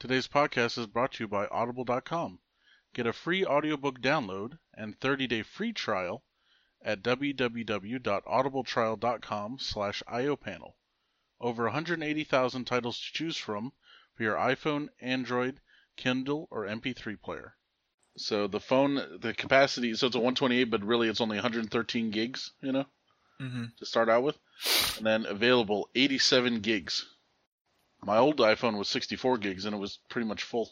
Today's podcast is brought to you by Audible.com. Get a free audiobook download and 30-day free trial at www.audibletrial.com slash iopanel. Over 180,000 titles to choose from for your iPhone, Android, Kindle, or MP3 player. So the phone, the capacity, so it's a 128, but really it's only 113 gigs, you know, Mm-hmm. to start out with. And then available 87 gigs. My old iPhone was 64 gigs and it was pretty much full.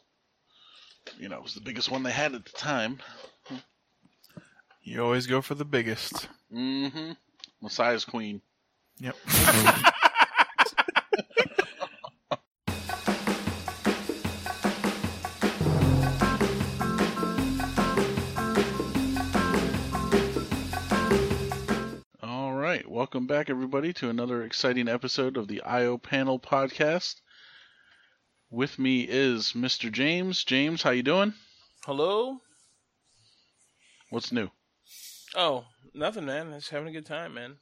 You know, it was the biggest one they had at the time. You always go for the biggest. Mm-hmm. Messiah's Queen. Yep. welcome back everybody to another exciting episode of the IO Panel podcast. With me is Mr. James. James, how you doing? Hello? What's new? Oh, nothing, man. Just having a good time, man.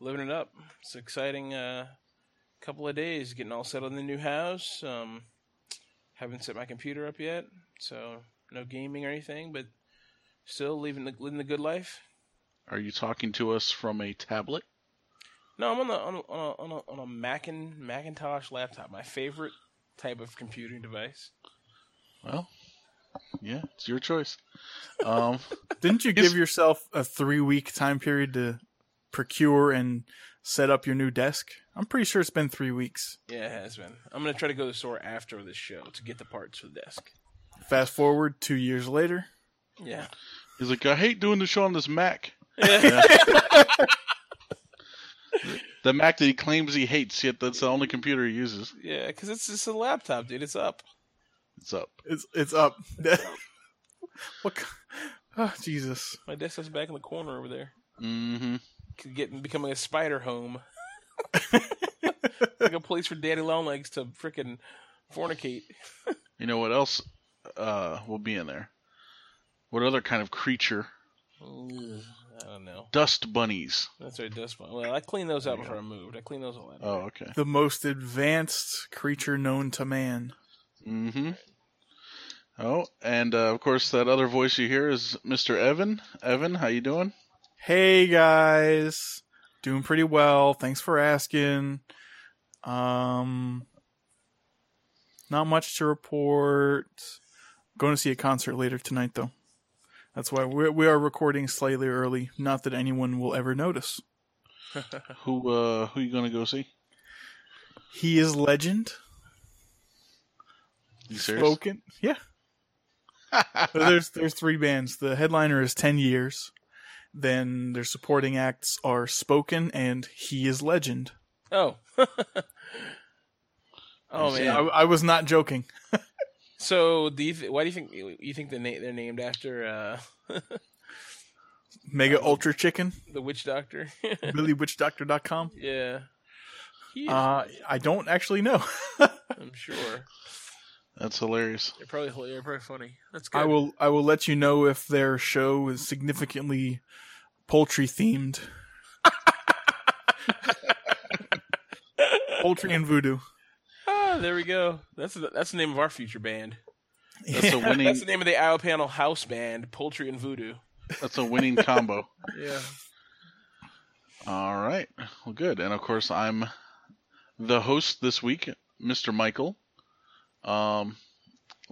Living it up. It's an exciting uh, couple of days. Getting all settled in the new house. Um, haven't set my computer up yet, so no gaming or anything, but still living the, living the good life. Are you talking to us from a tablet? No, I'm on the on a, on a, on a, on a Macin, Macintosh laptop. My favorite type of computing device. Well, yeah, it's your choice. Um, Didn't you give yourself a three week time period to procure and set up your new desk? I'm pretty sure it's been three weeks. Yeah, it has been. I'm gonna try to go to the store after this show to get the parts for the desk. Fast forward two years later. Yeah. he's like, I hate doing the show on this Mac. Yeah. The Mac that he claims he hates, yet that's the only computer he uses. Yeah, because it's just a laptop, dude. It's up. It's up. It's it's up. what? Oh, Jesus. My desk is back in the corner over there. Mm-hmm. Getting becoming a spider home. like a place for daddy longlegs to frickin' fornicate. You know what else uh, will be in there? What other kind of creature? Ugh, I don't know. Dust bunnies. That's right, dust bunnies. Well, I cleaned those out before I moved. I cleaned those all out. Oh, okay. The most advanced creature known to man. Mm-hmm. Oh, and uh, of course that other voice you hear is Mr. Evan. Evan, how you doing? Hey guys, doing pretty well. Thanks for asking. Um, not much to report. Going to see a concert later tonight, though. That's why we we are recording slightly early. Not that anyone will ever notice. Who uh who you gonna go see? He is legend. You serious? Spoken, yeah. There's there's three bands. The headliner is ten years. Then their supporting acts are Spoken and He is Legend. Oh. oh man. I, I was not joking. So, do you th- why do you think you think the na- they're named after uh, Mega Ultra Chicken. the witch doctor? BillyWitchDoctor.com. yeah. He is, Uh, I don't actually know. I'm sure. That's hilarious. They're probably they're probably funny. That's good. I will I will let you know if their show is significantly poultry themed. poultry and voodoo. There we go. That's the, that's the name of our future band. That's a winning. That's the name of the IO Panel house band, Poultry and Voodoo. that's a winning combo. Yeah. All right. Well, good. And of course, I'm the host this week, Mr. Michael. Um,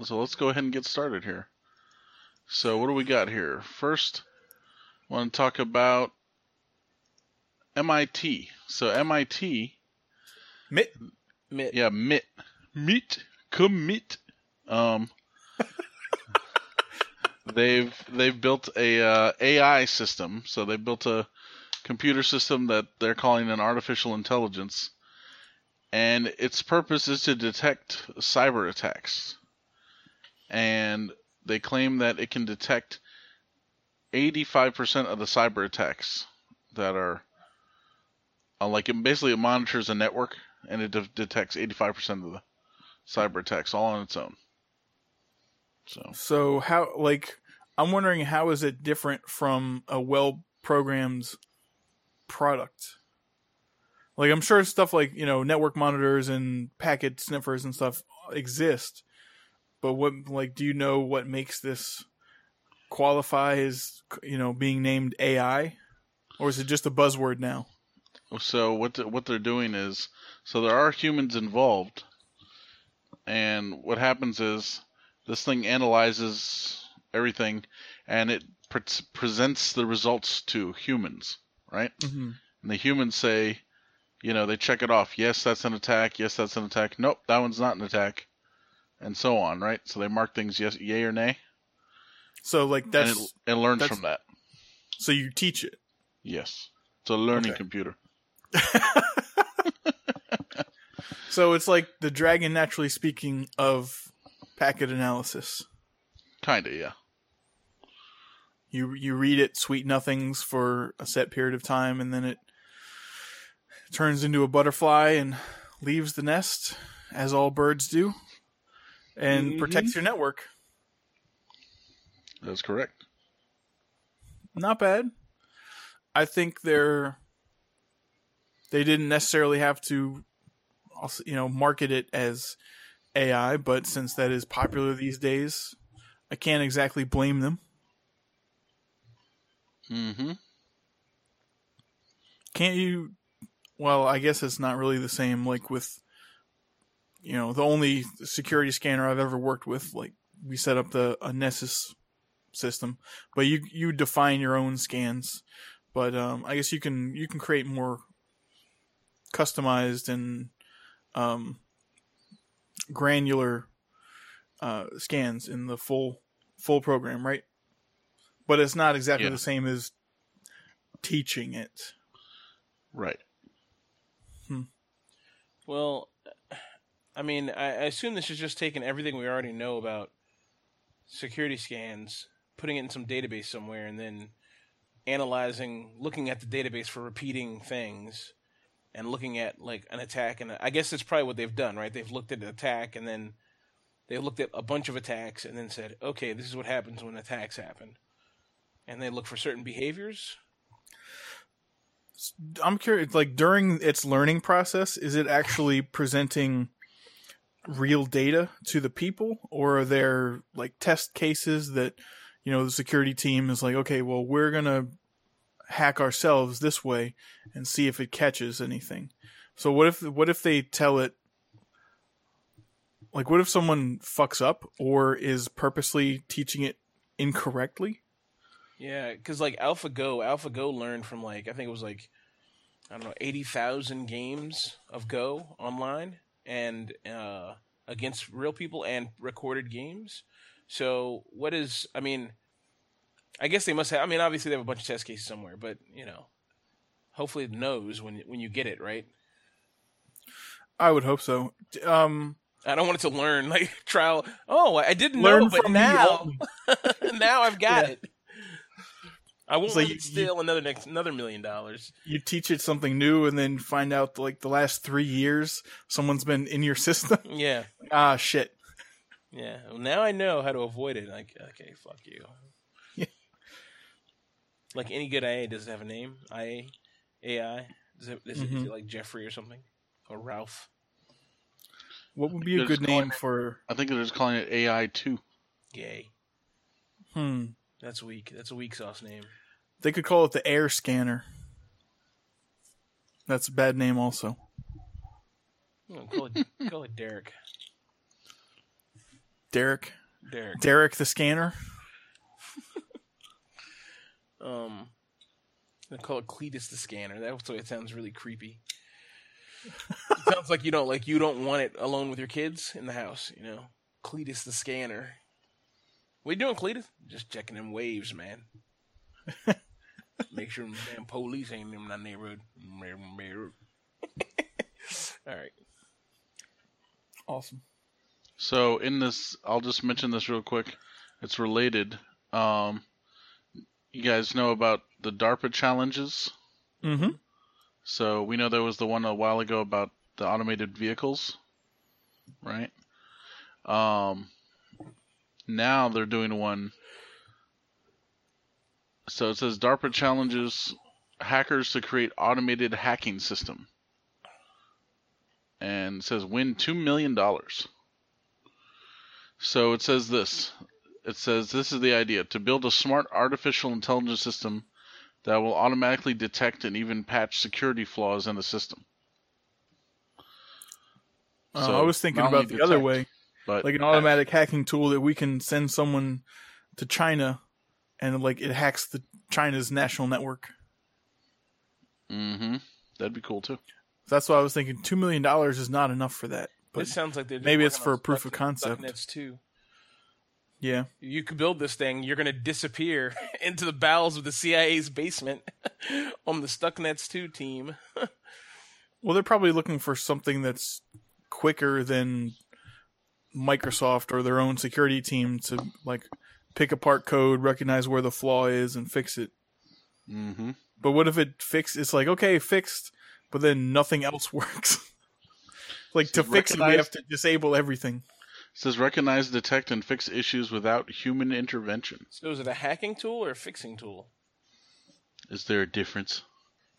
so let's go ahead and get started here. So, what do we got here? First, I want to talk about MIT. So, MIT, Mitt. Mitt. yeah, MIT, MIT, commit. Um, they've they've built a uh, AI system. So they built a computer system that they're calling an artificial intelligence, and its purpose is to detect cyber attacks. And they claim that it can detect 85% of the cyber attacks that are uh, like it basically it monitors a network and it de- detects 85% of the cyber attacks all on its own. So So how like I'm wondering how is it different from a well programmed product? Like I'm sure stuff like, you know, network monitors and packet sniffers and stuff exist. but what like do you know what makes this qualify as you know being named AI, or is it just a buzzword now? So what the, what they're doing is so there are humans involved, and what happens is this thing analyzes everything, and it pre- presents the results to humans, right? Mm-hmm. And the humans say, you know, they check it off. Yes, that's an attack. Yes, that's an attack. Nope, that one's not an attack, and so on, right? So they mark things yes, yay or nay, So like that's and it, it learns from that. so you teach it. Yes, it's a learning Okay. computer. So it's like the Dragon NaturallySpeaking of packet analysis. Kinda, yeah. You you read it sweet nothings for a set period of time and then it turns into a butterfly and leaves the nest as all birds do and Mhm. protects your network. That's correct. Not bad. I think they're they didn't necessarily have to also, you know market it as AI, but since that is popular these days, I can't exactly blame them. Mm-hmm. Can't you? Well, I guess it's not really the same. Like with, you know, the only security scanner I've ever worked with, like we set up the a Nessus system, but you you define your own scans. But um, I guess you can you can create more customized and um, granular uh, scans in the full full program, right? But it's not exactly Yeah. the same as teaching it. Right. Hmm. Well, I mean, I, I assume this is just taking everything we already know about security scans, putting it in some database somewhere, and then analyzing, looking at the database for repeating things, and looking at like an attack. And I guess that's probably what they've done, right? They've looked at an attack, and then they looked at a bunch of attacks, and then said, okay, this is what happens when attacks happen. And they look for certain behaviors. I'm curious, like during its learning process, is it actually presenting real data to the people, or are there like test cases that you know the security team is like, okay, well, we're gonna hack ourselves this way and see if it catches anything. So what if what if they tell it like what if someone fucks up or is purposely teaching it incorrectly? Yeah, because like AlphaGo, AlphaGo learned from like I think it was like I don't know eighty thousand games of Go online and uh, against real people and recorded games. So what is? I mean, I guess they must have. I mean, obviously they have a bunch of test cases somewhere, but you know, hopefully it knows when when you get it right. I would hope so. Um, I don't want it to learn like trial. Oh, I didn't learn know, but now now I've got Yeah. it. I won't It's let like you- steal another next another million dollars. you teach it something new and then find out like the last three years someone's been in your system. Yeah. ah, shit. Yeah. Well, now I know how to avoid it. Like, okay, fuck you. Yeah. Like any good IA, does it have a name? IA, AI. Is it, is, it, is Mhm. it like Jeffrey or something, or Ralph? What would be a good just calling name for? I think they're just calling it AI two. Yay. Hmm. That's weak. That's a weak sauce name. They could call it the Air Scanner. That's a bad name, also. Oh, call it call it Derek. Derek. Derek. Derek the Scanner. Um, they call it Cletus the Scanner. That's why it sounds really creepy. it sounds like you don't like you don't want it alone with your kids in the house. You know, Cletus the Scanner. What you doing, Cletus? Just checking them waves, man. Make sure them damn police ain't in my neighborhood. All right. Awesome. So in this, I'll just mention this real quick. It's related. Um, you guys know about the DARPA challenges. Mm-hmm. So we know there was the one a while ago about the automated vehicles, right? Um, now they're doing one. So it says DARPA challenges hackers to create automated hacking system, and it says win two million dollars. So it says this. It says this is the idea to build a smart artificial intelligence system that will automatically detect and even patch security flaws in the system. Uh, So, I was thinking about the other way, But like an automatic hacking tool that we can send someone to China, and like it hacks the China's national network. Mm-hmm. That'd be cool too. That's why I was thinking. Two million dollars is not enough for that. But This sounds like they're maybe it's for a proof of concept. Too. Yeah, You could build this thing. You're going to disappear into the bowels of the CIA's basement on the Stuxnet 2 team. well, they're probably looking for something that's quicker than Microsoft or their own security team to like pick apart code, recognize where the flaw is, and fix it. Mm-hmm. But what if it fixed? It's like okay, fixed, but then nothing else works. like to So fix it, we have to disable everything. It says recognize, detect, and fix issues without human intervention. So is it a hacking tool or a fixing tool? Is there a difference?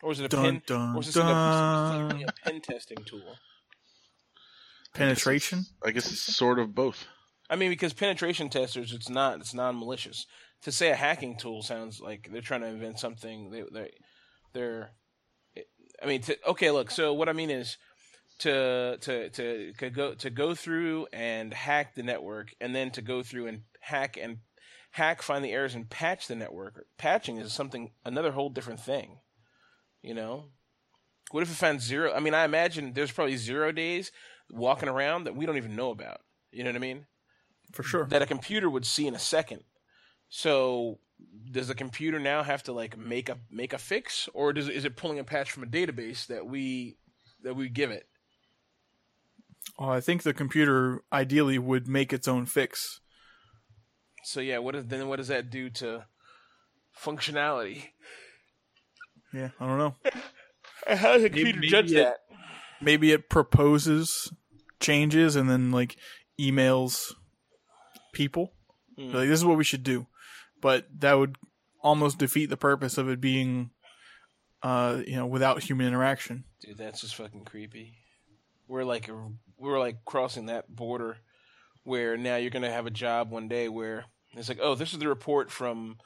Or is it a Dun, pen? dun, or is this like a, a pen testing tool? Penetration. I guess it's sort of both. I mean, because penetration testers, it's not, it's non-malicious. To say a hacking tool sounds like they're trying to invent something. They, they, they're. I mean, to, okay, look. So what I mean is, to to to to go to go through and hack the network, and then to go through and hack and hack, find the errors, and patch the network. Patching is something another whole different thing. You know, what if it found zero? I mean, I imagine there's probably zero days walking around that we don't even know about. You know what I mean? For sure. that a computer would see in a second. So does the computer now have to like make a make a fix, or does is it pulling a patch from a database that we that we give it? Oh, I think the computer ideally would make its own fix. So yeah, what is then what does that do to functionality? Yeah, I don't know. How does a computer maybe judge it- that? Maybe it proposes changes and then like emails people. Hmm. Like this is what we should do. But that would almost defeat the purpose of it being uh, you know, without human interaction. Dude, that's just fucking creepy. We're like we're like crossing that border where now you're gonna have a job one day where it's like, oh, this is the report from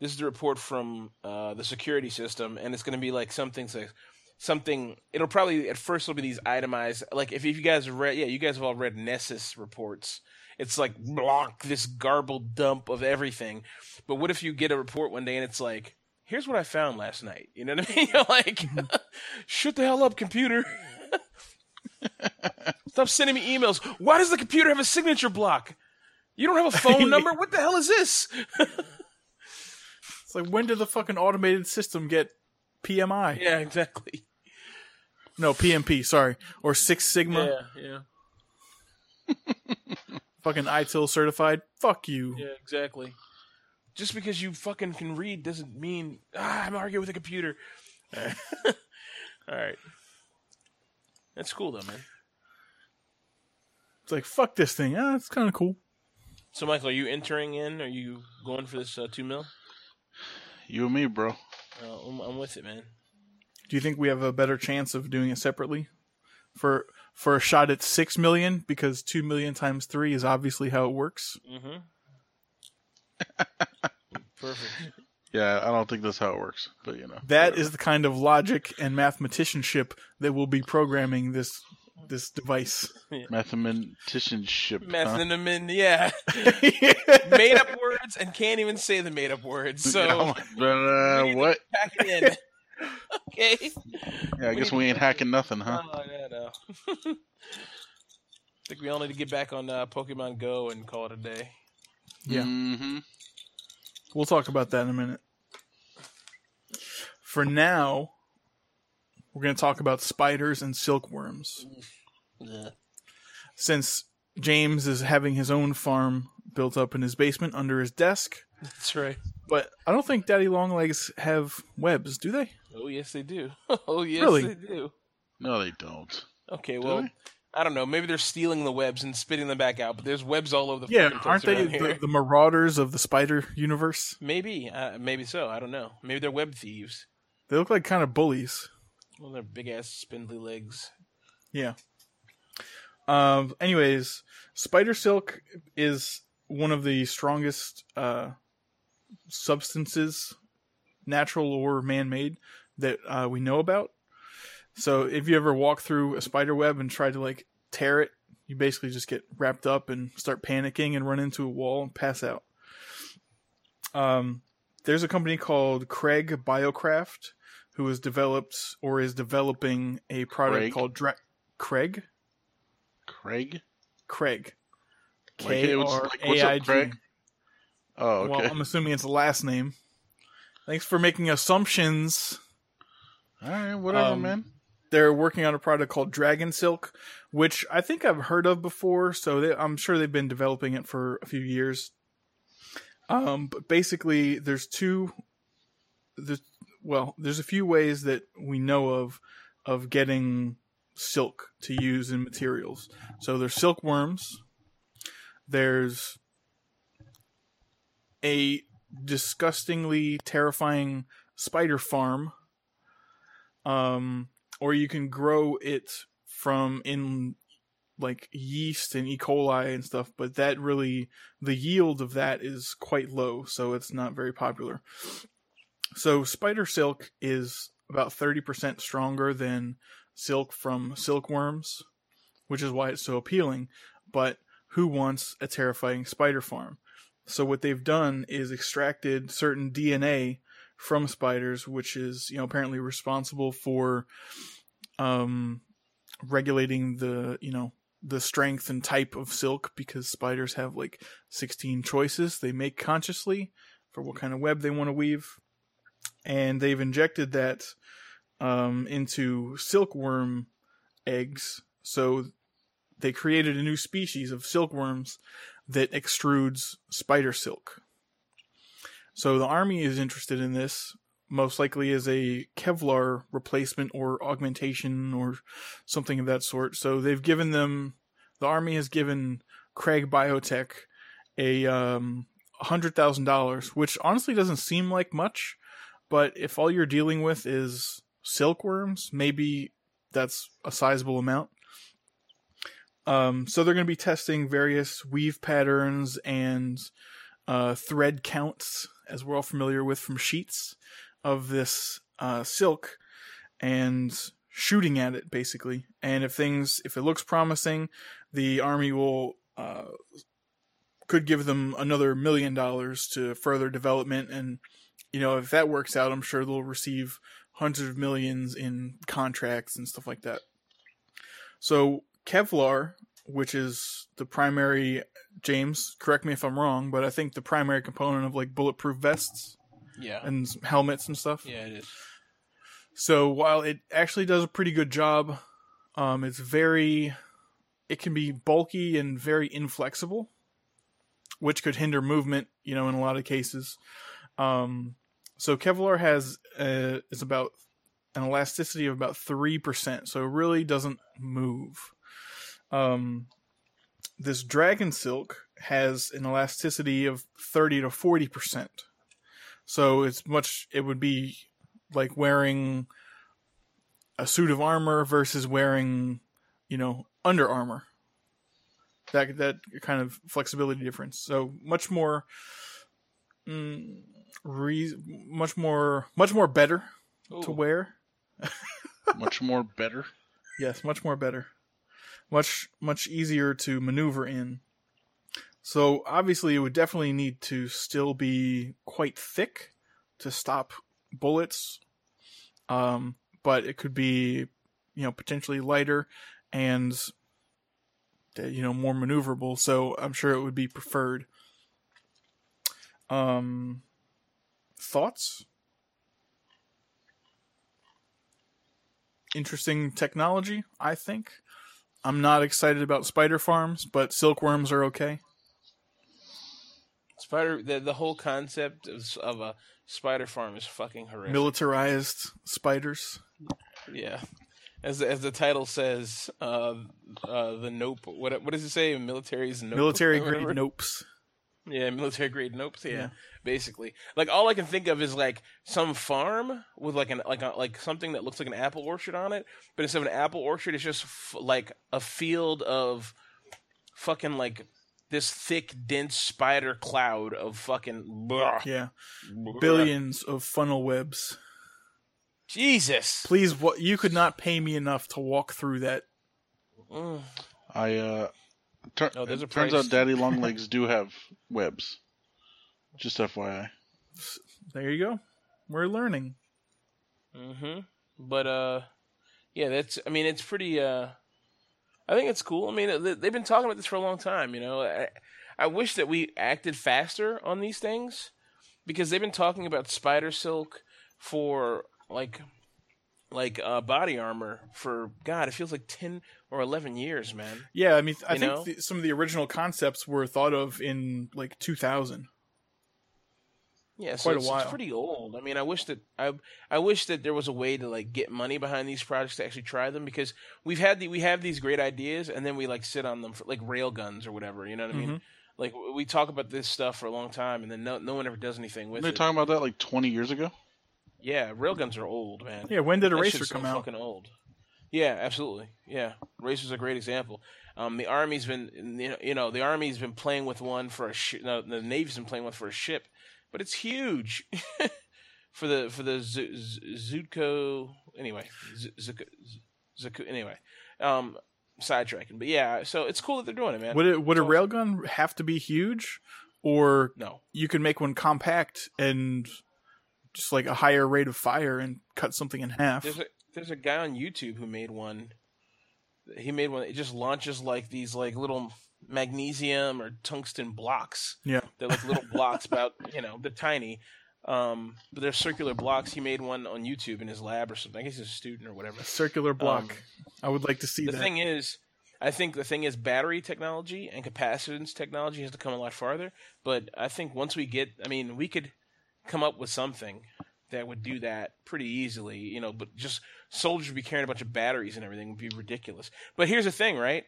this is the report from uh, the security system, and it's gonna be like something like something. It'll probably at first it'll be these itemized. Like if, if you guys have read, yeah, you guys have all read Nessus reports. It's like block this garbled dump of everything. But what if you get a report one day and it's like, here's what I found last night. You know what I mean? You're like, shut the hell up, computer. Stop sending me emails. Why does the computer have a signature block? You don't have a phone number? What the hell is this? It's like when did the fucking automated system get PMI? yeah, exactly. No, PMP, sorry. Or Six Sigma, Yeah, yeah, fucking ITIL certified. Fuck you. yeah, exactly. Just because you fucking can read doesn't mean ah, I'm arguing with a computer. All right. That's cool though, man. It's like fuck this thing. Ah, it's kind of cool. So, Michael, are you entering in? Are you going for this uh, two mil? You and me, bro. Uh, I'm, I'm with it, man. Do you think we have a better chance of doing it separately? For for a shot at six million, because two million times three is obviously how it works. Mm-hmm. Perfect. Yeah, I don't think that's how it works, but you know. That is the kind of logic and mathematicianship that will be programming this this device. mathematicianship. huh? Methonomin, yeah. made up words and can't even say the made up words. So Oh, but, uh, what? pack it in. okay. Yeah, I guess we ain't hacking nothing, huh? Oh, no, no. I think we all need to get back on uh, Pokemon Go and call it a day. Yeah. hmm We'll talk about that in a minute. For now, we're going to talk about spiders and silkworms. Yeah. Since James is having his own farm built up in his basement under his desk, That's right. but I don't think Daddy Longlegs have webs, do they? Oh yes, they do. Oh yes, Really? they do. No, they don't. Okay, well, they? I don't know. Maybe they're stealing the webs and spitting them back out, but there's webs all over the Yeah, aren't they the, the marauders of the spider universe? Maybe, uh, maybe so. I don't know. Maybe they're web thieves. They look like kind of bullies. Well, they're big ass spindly legs. Yeah. Um. Anyways, spider silk is one of the strongest uh, substances, natural or man-made, that uh, we know about. So if you ever walk through a spider web and try to like tear it, you basically just get wrapped up and start panicking and run into a wall and pass out. Um, there's a company called Kraig Biocraft who has developed or is developing a product Craig? called Dra- Craig Craig? Craig K R A I G. Oh, okay. Well, I'm assuming it's the last name. Thanks for making assumptions. All right, whatever, um, man. They're working on a product called Dragon Silk, which I think I've heard of before. So they, I'm sure they've been developing it for a few years. Um, but basically, there's two. There's, well, there's a few ways that we know of of getting silk to use in materials. So there's silkworms. There's a disgustingly terrifying spider farm. Um, or you can grow it from in like yeast and E. coli and stuff, but that really the yield of that is quite low, so it's not very popular. So spider silk is about 30% stronger than silk from silkworms, which is why it's so appealing. But who wants a terrifying spider farm? So what they've done is extracted certain DNA from spiders, which is you know apparently responsible for um, regulating the you know the strength and type of silk because spiders have like 16 choices they make consciously for what kind of web they want to weave and they've injected that um, into silkworm eggs so they created a new species of silkworms that extrudes spider silk so the army is interested in this, most likely as a Kevlar replacement or augmentation or something of that sort. So they've given them, the army has given Kraig Biotech a um, hundred thousand dollars, which honestly doesn't seem like much, but if all you're dealing with is silkworms, maybe that's a sizable amount. Um, so they're going to be testing various weave patterns and uh, thread counts, as we're all familiar with from sheets of this uh, silk, and shooting at it basically. And if things, if it looks promising, the army will uh, could give them another million dollars to further development. And you know, if that works out, I'm sure they'll receive hundreds of millions in contracts and stuff like that. So Kevlar, which is the primary James, correct me if I'm wrong, but I think the primary component of like bulletproof vests Yeah. and helmets and stuff. Yeah, it is. So while it actually does a pretty good job, um, it's very, it can be bulky and very inflexible, which could hinder movement. You know, in a lot of cases. Um, so Kevlar has uh, is about an elasticity of about three percent, so it really doesn't move. Um, this dragon silk has an elasticity of 30 to 40%. So it's much, it would be like wearing a suit of armor versus wearing, you know, under armor. That, that kind of flexibility difference. So much more, mm, re- much more, much more better to wear. Much more better. Yes, much more better. Much much easier to maneuver in. So obviously it would definitely need to still be quite thick to stop bullets. Um, but it could be, you know, potentially lighter and uh, you know, more maneuverable, so I'm sure it would be preferred. Um thoughts? interesting technology, I think. I'm not excited about spider farms, but silkworms are okay. Spider. The, the whole concept of, of a spider farm is fucking horrific. Militarized spiders. yeah. As the, as the title says, uh, uh, the nope. What what does it say? Military's nope. Military grade nopes. Yeah, military grade nope. Yeah, Yeah. basically. Like all I can think of is like some farm with like an like a, like something that looks like an apple orchard on it, but instead of an apple orchard, it's just f- like a field of fucking like this thick, dense spider cloud of fucking blah, Yeah, blah. billions of funnel webs. Jesus. Please, what you could not pay me enough to walk through that. Mm. I uh, tur- Oh, there's a it turns price. out daddy long legs do have webs. Just FYI. There you go. We're learning. hmm But uh, yeah, that's. I mean, it's pretty. Uh, I think it's cool. I mean, they- they've been talking about this for a long time. You know, I, I wish that we acted faster on these things because they've been talking about spider silk for like, like uh, body armor for God. It feels like ten or eleven years, man. Yeah, I mean, I You think the, some of the original concepts were thought of in like 2000. Yeah, so Quite a while. it's pretty old. I mean, I wish that I I wish that there was a way to like get money behind these projects to actually try them because we've had the we have these great ideas and then we like sit on them for like rail guns or whatever. You know what I mean? Mhm. Like we talk about this stuff for a long time and then no no one ever does anything with They it. They're talking about that like 20 years ago. yeah, rail guns are old, man. Yeah, when did That Eraser shit's so come out? Fucking old. Yeah, absolutely. Yeah, Racer's a great example. Um, the army's been, you know, you know, the army's been playing with one for a ship. No, the navy's been playing with for a ship, but it's huge for the for the Z- Z- Zutko. Anyway, Z- Zuko, Zuko, anyway, um, sidetracking. But yeah, so it's cool that they're doing it, man. Would it would a awesome. railgun have to be huge, or No, you can make one compact and just like a higher rate of fire and cut something in half? There's a there's a guy on YouTube who made one. He made one. It just launches like these like little magnesium or tungsten blocks. Yeah. They're like little blocks about you know they're tiny, um, but they're circular blocks. He made one on YouTube in his lab or something. I guess he's a student or whatever. Circular block. Um, I would like to see that. the that. thing is, I think the thing is battery technology and capacitance technology has to come a lot farther. But I think once we get, I mean, we could come up with something that would do that pretty easily, you know. But just soldiers would be carrying a bunch of batteries and everything would be ridiculous. But here's the thing, right?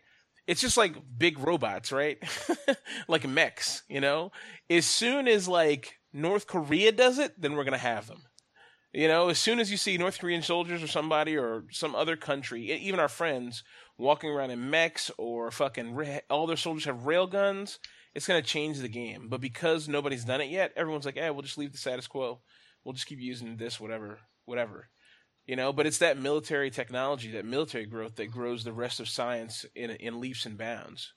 It's just like big robots, right? like mechs, you know. As soon as like North Korea does it, then we're gonna have them. You know, as soon as you see North Korean soldiers or somebody or some other country, even our friends walking around in mechs or fucking all their soldiers have rail guns, it's going to change the game. But because nobody's done it yet, everyone's like, "Eh, we'll just leave the status quo. We'll just keep using this, whatever, whatever." You know, but it's that military technology, that military growth that grows the rest of science in in leaps and bounds.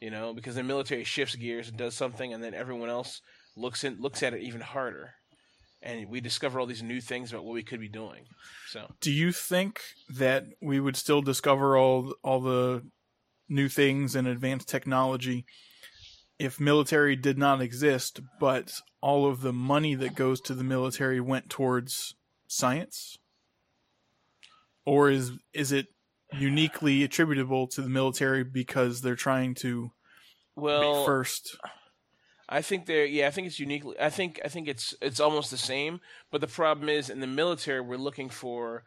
You know, because the military shifts gears and does something, and then everyone else looks in looks at it even harder and we discover all these new things about what we could be doing. So Do you think that we would still discover all all the new things and advanced technology if military did not exist, but all of the money that goes to the military went towards science? Or is is it uniquely attributable to the military because they're trying to well, be first? I think they're yeah, I think it's uniquely. I think I think it's it's almost the same. But the problem is in the military, we're looking for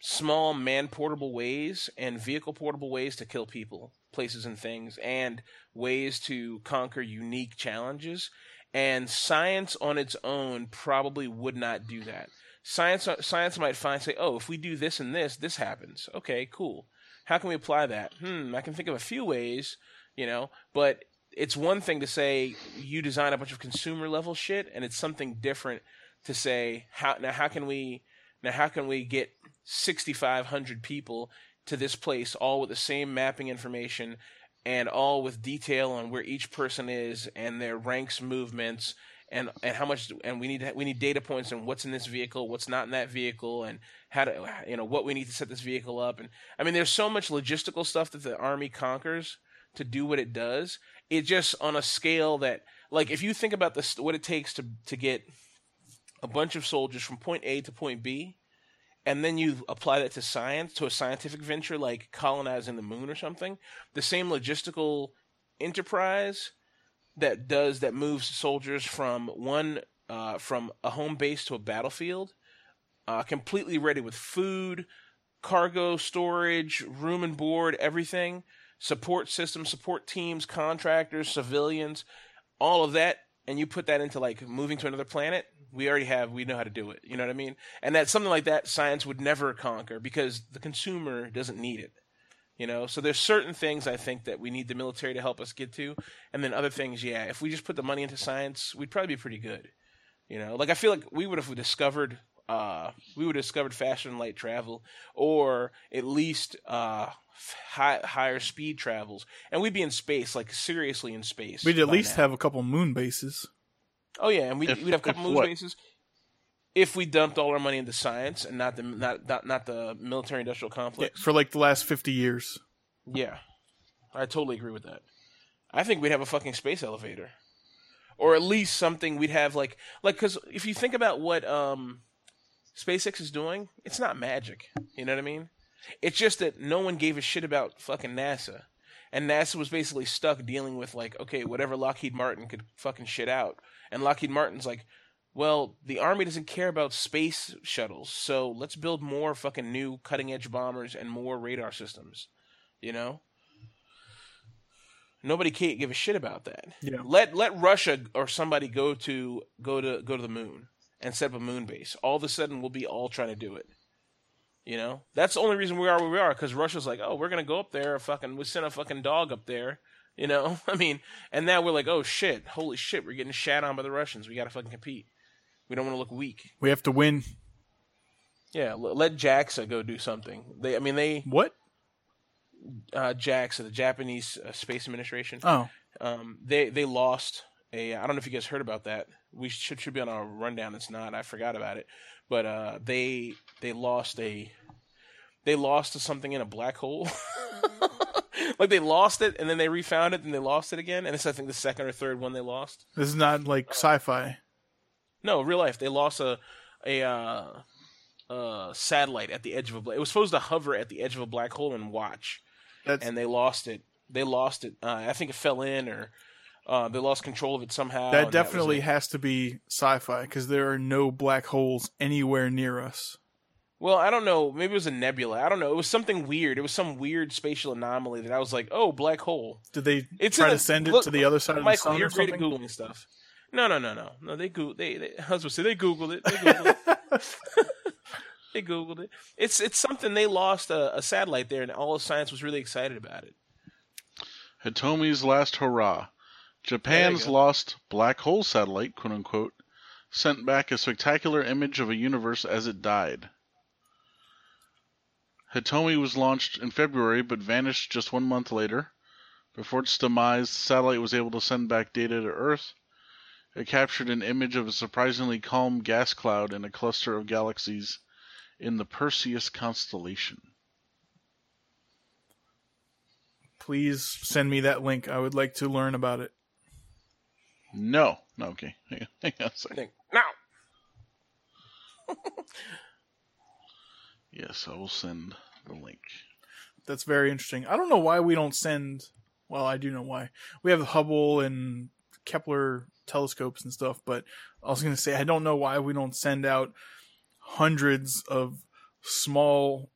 small man portable ways and vehicle portable ways to kill people, places, and things, and ways to conquer unique challenges. And science on its own probably would not do that. Science science might find say, oh, if we do this and this, this happens. Okay, cool. How can we apply that? Hmm, I can think of a few ways, you know, but it's one thing to say you design a bunch of consumer level shit, and it's something different to say how now how can we now how can we get 6,500 people to this place all with the same mapping information and all with detail on where each person is and their ranks movements and and how much and we need we need data points on what's in this vehicle what's not in that vehicle and how to you know what we need to set this vehicle up. And i mean there's so much logistical stuff that the army conquers to do what it does. It just on a scale that like if you think about this what it takes to to get a bunch of soldiers from point A to point B and then you apply that to science to a scientific venture like colonizing the moon or something the same logistical enterprise that does that moves soldiers from one uh, from a home base to a battlefield uh, completely ready with food cargo storage room and board everything support systems support teams contractors civilians all of that and you put that into like moving to another planet, we already have we know how to do it. You know what I mean? And that something like that science would never conquer because the consumer doesn't need it. You know, so there's certain things I think that we need the military to help us get to, and then other things, yeah, if we just put the money into science, we'd probably be pretty good. You know, like I feel like we would have discovered uh, we would have discovered faster than light travel, or at least uh, high, higher speed travels, and we'd be in space, like seriously in space. We'd at least now. have a couple moon bases. Oh yeah, and we'd, If- we'd have a couple moon what? bases if we dumped all our money into science and not the not not, not the military industrial Yeah, complex. for like the last 50 years. Yeah. I totally agree with that. I think we'd have a fucking space elevator, or at least something we'd have like like because if you think about what um SpaceX is doing, it's not magic. You know what I mean? It's just that no one gave a shit about fucking NASA. And NASA was basically stuck dealing with like, okay, whatever Lockheed Martin could fucking shit out. And Lockheed Martin's like, well, the army doesn't care about space shuttles, so let's build more fucking new cutting edge bombers and more radar systems. You know? Nobody can't give a shit about that. Yeah. Let let Russia or somebody go to go to go to the moon and set up a moon base. All of a sudden, we'll be all trying to do it. You know, that's the only reason we are where we are because Russia's like, oh, we're gonna go up there. Fucking, we sent a fucking dog up there. You know, I mean, and now we're like, oh shit, holy shit, we're getting shat on by the Russians. We gotta fucking compete. We don't want to look weak. We have to win. Yeah, l- let JAXA go do something. They, I mean, they What? uh, JAXA, the Japanese uh, Space Administration. Oh, Um, they they lost a. I don't know if you guys heard about that. We should should be on a rundown. It's not. I forgot about it. But uh, they they lost a. They lost to something in a black hole. like they lost it and then they refound it and they lost it again. And it's I think the second or third one they lost. this is not like sci-fi. No, real life. They lost a a uh, uh, satellite at the edge of a. Bla- it was supposed to hover at the edge of a black hole and watch That's and they lost it. They lost it. Uh, I think it fell in, or uh, they lost control of it somehow. that definitely was it. has to be sci-fi because there are no black holes anywhere near us. Well, I don't know. Maybe it was a nebula. I don't know. It was something weird. It was some weird spatial anomaly that I was like, "Oh, black hole." Did they It's try in to a- send it look, to the other side of the Michael, sun you're or great at googling stuff. No, no, no, no, no. They go. They, they. I was gonna say they googled it. They googled it. they googled it. It's it's something they lost a, a satellite there, and all of science was really excited about it. Hitomi's last hurrah. Japan's lost black hole satellite, quote unquote, sent back a spectacular image of a universe as it died. Hitomi was launched in February but vanished just one month later. Before its demise, the satellite was able to send back data to Earth. It captured an image of a surprisingly calm gas cloud in a cluster of galaxies in the Perseus constellation. Please send me that link. I would like to learn about it. No. No, okay. Hang on, hang on a second. Think now. Yes, I will send the link. That's very interesting. I don't know why we don't send. Well, I do know why. We have Hubble and Kepler telescopes and stuff, but I was going to say I don't know why we don't send out hundreds of small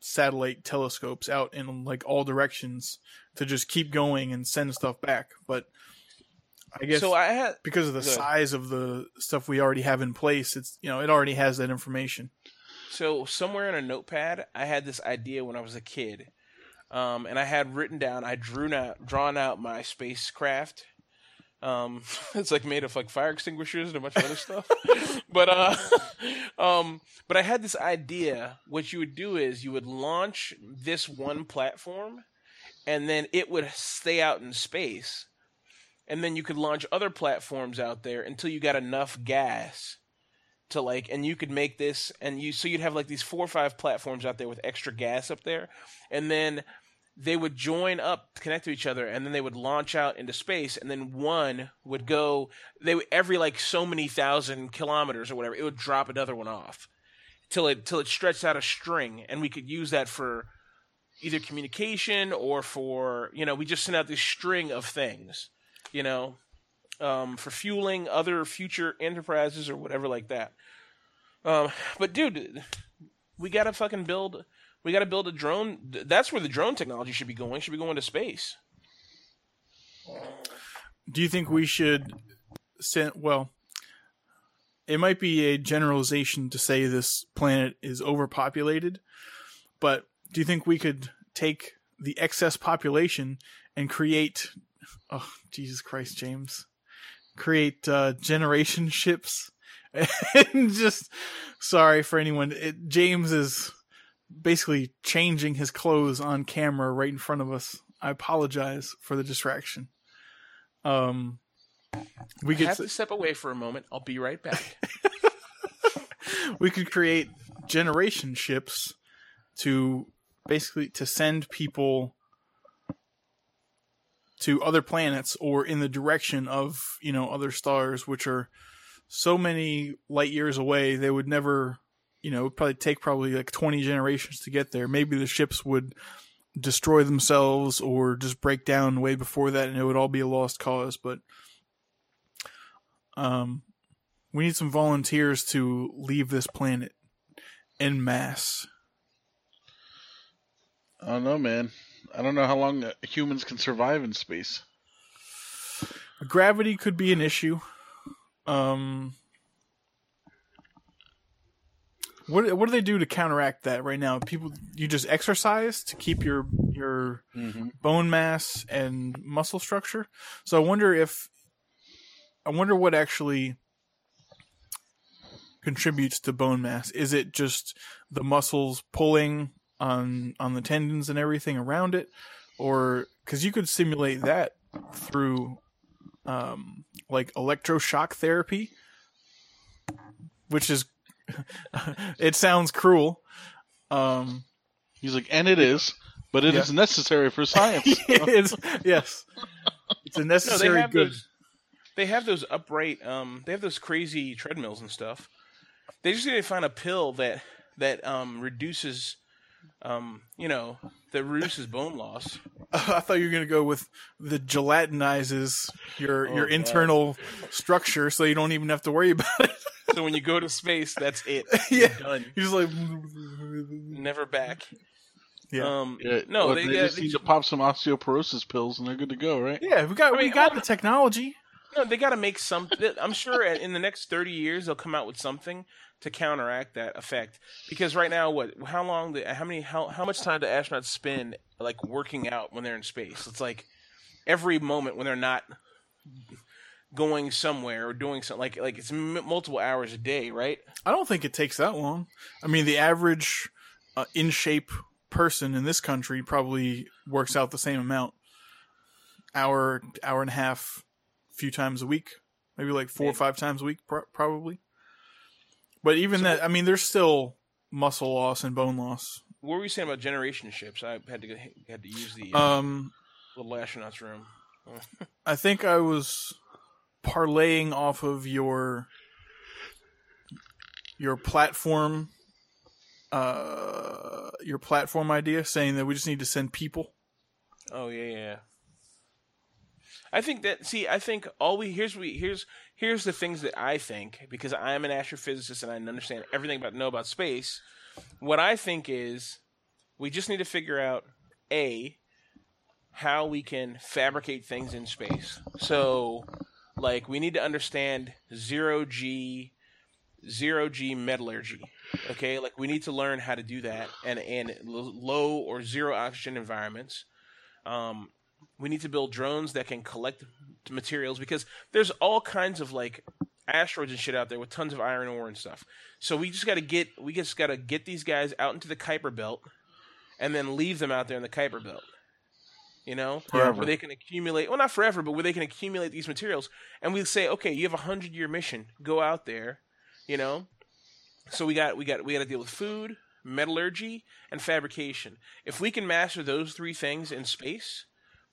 satellite telescopes out in like all directions to just keep going and send stuff back. But I guess So I had because of the size of the stuff we already have in place, it's you know it already has that information. So somewhere in a notepad, I had this idea when I was a kid, um, and I had written down, I drew out, drawn out my spacecraft. Um, it's like made of like fire extinguishers and a bunch of other stuff. but uh, um, but I had this idea. What you would do is you would launch this one platform, and then it would stay out in space, and then you could launch other platforms out there until you got enough gas to like and you could make this and you so you'd have like these four or five platforms out there with extra gas up there. And then they would join up connect to each other and then they would launch out into space and then one would go they would- every like so many thousand kilometers or whatever it would drop another one off till it till it stretched out a string and we could use that for either communication or for you know we just sent out this string of things you know um, for fueling other future enterprises or whatever like that. Um, but dude, we gotta fucking build. We gotta build a drone. That's where the drone technology should be going. Should be going to space. do you think we should send? Well, it might be a generalization to say this planet is overpopulated, but do you think we could take the excess population and create? Oh, Jesus Christ, James! Create uh, generation ships and just sorry for anyone. It, James is basically changing his clothes on camera right in front of us. I apologize for the distraction. Um, we I could have to step away for a moment. I'll be right back. we could create generation ships to basically to send people to other planets or in the direction of you know other stars which are so many light years away they would never you know probably take probably like 20 generations to get there maybe the ships would destroy themselves or just break down way before that and it would all be a lost cause but um we need some volunteers to leave this planet en masse I don't know, man. I don't know how long humans can survive in space. gravity could be an issue um what what do they do to counteract that right now people you just exercise to keep your your Mm-hmm. bone mass and muscle structure. So I wonder if I wonder what actually contributes to bone mass. Is it just the muscles pulling on on the tendons and everything around it or cuz you could simulate that through um like electroshock therapy which is it sounds cruel. Um He's like, and it is, but it is Yeah. necessary for science. it's, yes. It's a No, necessary they good. those. They have those upright. Um, they have those crazy treadmills and stuff. They just need to find a pill that that um reduces, um, you know, that reduces bone loss. I thought you were gonna go with the gelatinizes your Oh, your God. internal structure, so you don't even have to worry about it. So when you go to space, that's it. yeah, You're done. you're just like, Never back. yeah, Um, Yeah, no, what, they, they, get just need to pop some osteoporosis pills and they're good to go, right? yeah. We got I mean, we got the technology. No, they got to make some. I'm sure in the next 30 years they'll come out with something to counteract that effect. Because right now, what? How long? The, how many? How how much time do astronauts spend like working out when they're in space? It's like every moment when they're not going somewhere or doing something. Like like it's m- multiple hours a day, right? I don't think it takes that long. I mean, the average uh, in shape person in this country probably works out the same amount, hour hour and a half, few times a week, maybe like four or five times a week, pro- probably. But even that, I mean, there's still muscle loss and bone loss. What were you saying about generation ships? I had to had to use the uh, Um, little astronaut's room. I think I was parlaying off of your your platform uh your platform idea saying that we just need to send people. Oh yeah, yeah. I think that see, I think all we here's we here's here's the things that I think because I'm an astrophysicist and I understand everything about know about space. What I think is we just need to figure out a how we can fabricate things in space. So like we need to understand zero G zero G metallurgy. Okay, like we need to learn how to do that and in low or zero oxygen environments. Um, we need to build drones that can collect materials because there's all kinds of like asteroids and shit out there with tons of iron ore and stuff. So we just got to get we just got to get these guys out into the Kuiper Belt and then leave them out there in the Kuiper Belt. You know, Forever. where they can accumulate well not forever, but where they can accumulate these materials. And we say, okay, you have a hundred year mission, go out there. You know, so we got we got we got to deal with food, metallurgy, and fabrication. If we can master those three things in space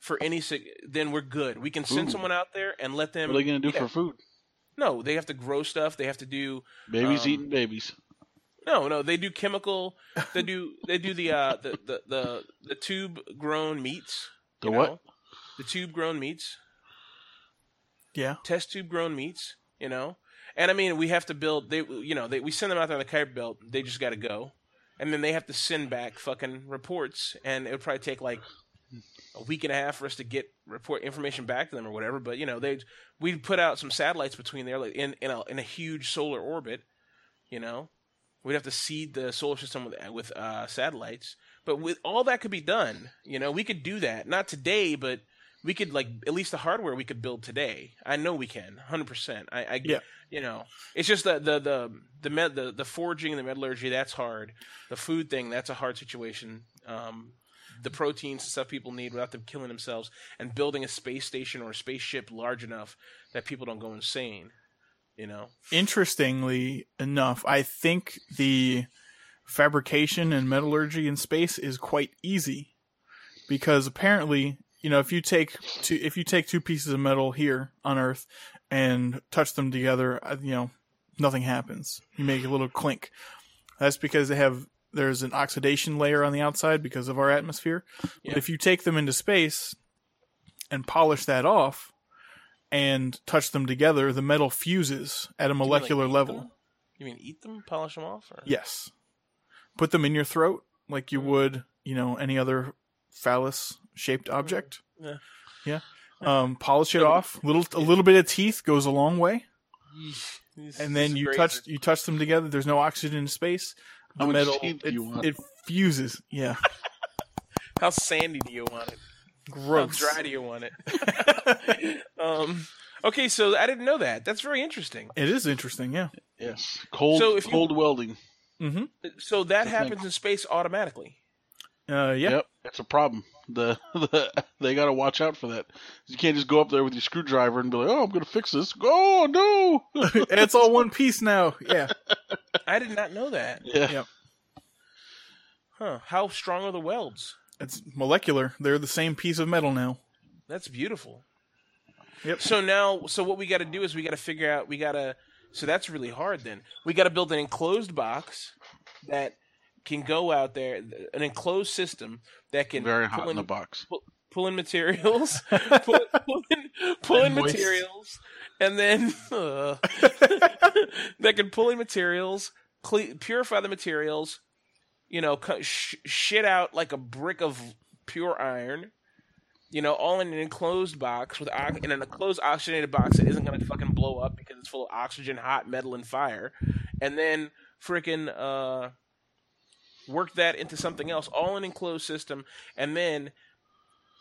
for any, sig- then we're good. We can send Food. someone out there and let them. What are they going to do yeah. for food? No, they have to grow stuff. They have to do Babies Um, eating babies. no, no. They do chemical. They do they do the uh the the the, the tube grown meats. The what? know? The tube grown meats. Yeah. test tube grown meats, you know. And I mean, we have to build. They, you know, they we send them out there on the Kuiper Belt. They just got to go, and then they have to send back fucking reports, and it would probably take like a week and a half for us to get report information back to them or whatever. But you know, they we put out some satellites between there, like in in a in a huge solar orbit. You know, we'd have to seed the solar system with with uh, satellites. But with all that could be done, you know, we could do that. Not today, but we could like at least the hardware we could build today. I know we can, hundred percent. I, I Yeah. you know, it's just the the the the med, the the forging and the metallurgy that's hard. The food thing that's a hard situation. Um, the proteins and stuff people need without them killing themselves, and building a space station or a spaceship large enough that people don't go insane. You know, Interestingly enough, I think the fabrication and metallurgy in space is quite easy because apparently, you know, if you take two if you take two pieces of metal here on Earth and touch them together, uh, you know, nothing happens. You make a little clink. That's because they have there's an oxidation layer on the outside because of our atmosphere. Yeah. But if you take them into space and polish that off and touch them together, the metal fuses at a You mean, like, molecular level. them? You mean eat them, polish them off? Or? Yes. Put them in your throat like you would, you know, any other phallus shaped object. Yeah. Yeah. Um, polish it off. Little a little bit of teeth goes a long way. This- And then you crazy. touch you touch them together. There's no oxygen in space. The How much metal teeth do it, you want? it fuses. Yeah. How sandy do you want it? Gross. How dry do you want it? um. Okay, so I didn't know that. That's very interesting. It is interesting, yeah. Yes, cold So if you- cold welding. Mm-hmm. So that I happens think- in space automatically. Uh, yeah. Yep, that's a problem. The, the they got to watch out for that. You can't just go up there with your screwdriver and be like, "Oh, I'm going to fix this." Oh no! and it's all one piece now. Yeah. I did not know that. yeah. Yep. Huh? How strong are the welds? It's molecular. They're the same piece of metal now. That's beautiful. Yep. So now, so what we got to do is we got to figure out. We got to. So that's really hard. Then we got to build an enclosed box that can go out there, an enclosed system that can Very pull hot in in, the box. pull in materials, pull, pull in, pull in materials, and then uh, that can pull in materials, cle- purify the materials, you know, cut, sh- shit out like a brick of pure iron. You know, all in an enclosed box with ox- in an enclosed oxygenated box that isn't gonna fucking blow up because it's full of oxygen, hot metal, and fire. And then freaking uh, work that into something else, all in an enclosed system, and then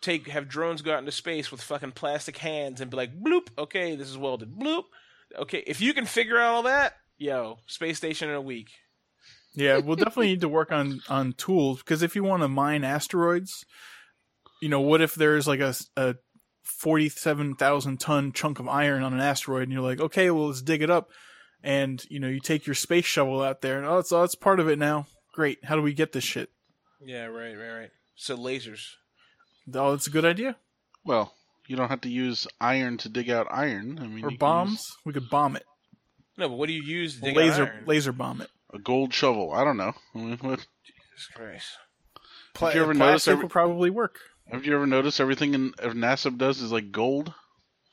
take have drones go out into space with fucking plastic hands and be like, bloop, okay, this is welded, bloop. Okay, if you can figure out all that, yo, space station in a week. Yeah, we'll definitely need to work on on tools because if you want to mine asteroids, you know, what if there's like a, a forty-seven thousand ton chunk of iron on an asteroid, and you're like, okay, well, let's dig it up, and you know, you take your space shovel out there, and oh, it's oh, it's part of it now. Great, how do we get this shit? Yeah, right, right, right. So lasers. Oh, that's a good idea. Well, you don't have to use iron to dig out iron. I mean, Or you can bombs, we could bomb it. No, but what do you use to dig laser out iron? laser bomb it. a gold shovel. I don't know. I mean, what, Jesus Christ. Pla- Did you ever plastic notice every- will probably work. have you ever noticed everything in if NASA does is like gold?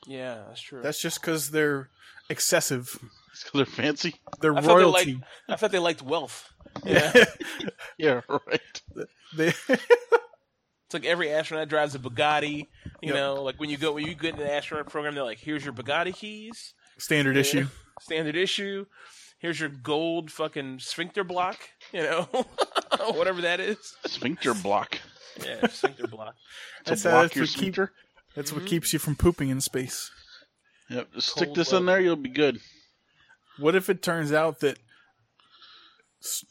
Yeah, that's true. That's just because they're excessive. It's 'cause they're fancy. They're I thought they royalty. liked. I thought they liked wealth. Yeah, Yeah, right. They, it's like every astronaut drives a Bugatti. You Yep. know, like when you go when you get in the astronaut program, they're like, "Here's your Bugatti keys, standard Yeah. issue. standard issue. Here's your gold fucking sphincter block. You know, whatever that is. Sphincter block. Yeah, sphincter block. To That's how block that's your what keep- That's what Mhm. keeps you from pooping in space. Yep. Just stick Cold this in there, you'll be good. What if it turns out that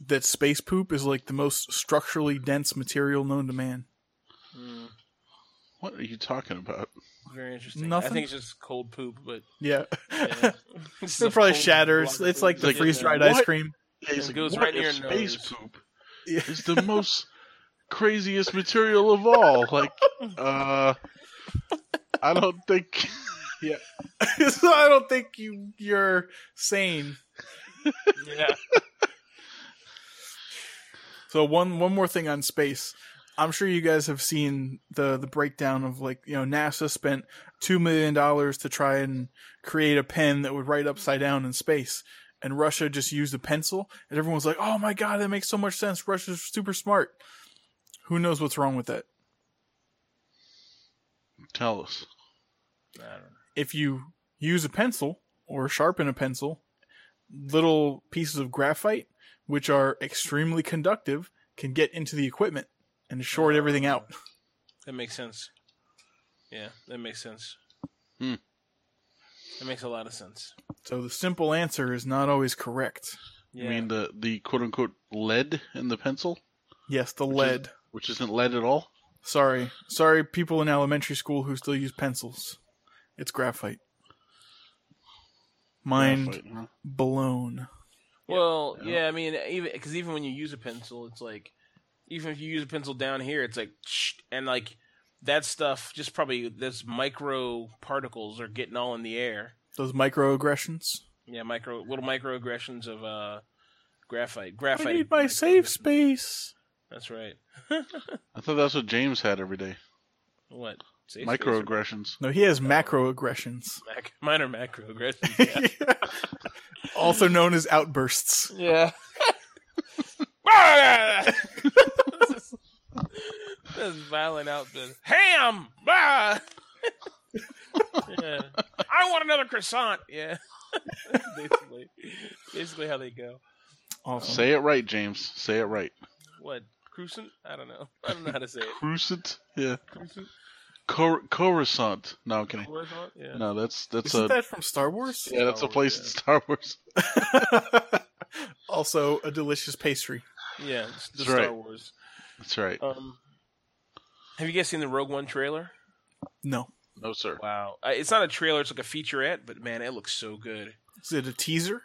that space poop is like the most structurally dense material known to man? Mm, What are you talking about? very interesting. Nothing. I Nothing? think it's just cold poop, but Yeah, yeah. It's it probably shatters. block. It's like the Like, freeze dried ice cream. Yeah, It like, goes what right near if your space nose. poop Yeah. is the most craziest material of all. Like, uh, I don't think. so I don't think you you're sane. Yeah. So one one more thing on space. I'm sure you guys have seen the the breakdown of like you know NASA spent two million dollars to try and create a pen that would write upside down in space, and Russia just used a pencil, and everyone's like, "Oh my god, that makes so much sense. Russia's super smart." Who knows what's wrong with that? Tell us. I don't know. If you use a pencil or sharpen a pencil, little pieces of graphite, which are extremely conductive, can get into the equipment and short everything out. That makes sense. Yeah, that makes sense. Hmm. That makes a lot of sense. So the simple answer is not always correct. Yeah. You mean the the quote unquote lead in the pencil, Yes, the is- lead. which isn't lead at all? Sorry. Sorry, people in elementary school who still use pencils. It's graphite. Mind Graphite, huh? blown. Well, Yeah. yeah, I mean, even because even when you use a pencil, it's like, even if you use a pencil down here, it's like, shh, and like that stuff, just probably those micro particles are getting all in the air. Those microaggressions. Yeah, micro little microaggressions of uh graphite. Graphite. I need my safe space. That's right. I thought that's what James had every day. What? Safe Microaggressions. No, he has macroaggressions. Mac- minor macroaggressions. Yeah. also known as outbursts. yeah. That's violent outburst. Ham! Ah! yeah. I want another croissant. Yeah. basically, basically how they go. Awesome. Say it right, James. Say it right. What? Cruisant? I don't know. I don't know how to say it. Cruisant? Yeah. Cruisant? Cor- Coruscant. No, I'm kidding. Croissant? Yeah. No, that's that's Isn't a that from Star Wars? yeah, that's a place Wars, in Star Wars. also, a delicious pastry. Yeah, it's the That's Star right. Wars. That's right. Um, have you guys seen the Rogue One trailer? No. No, sir. Wow, it's not a trailer; it's like a featurette. But man, it looks so good. Is it a teaser?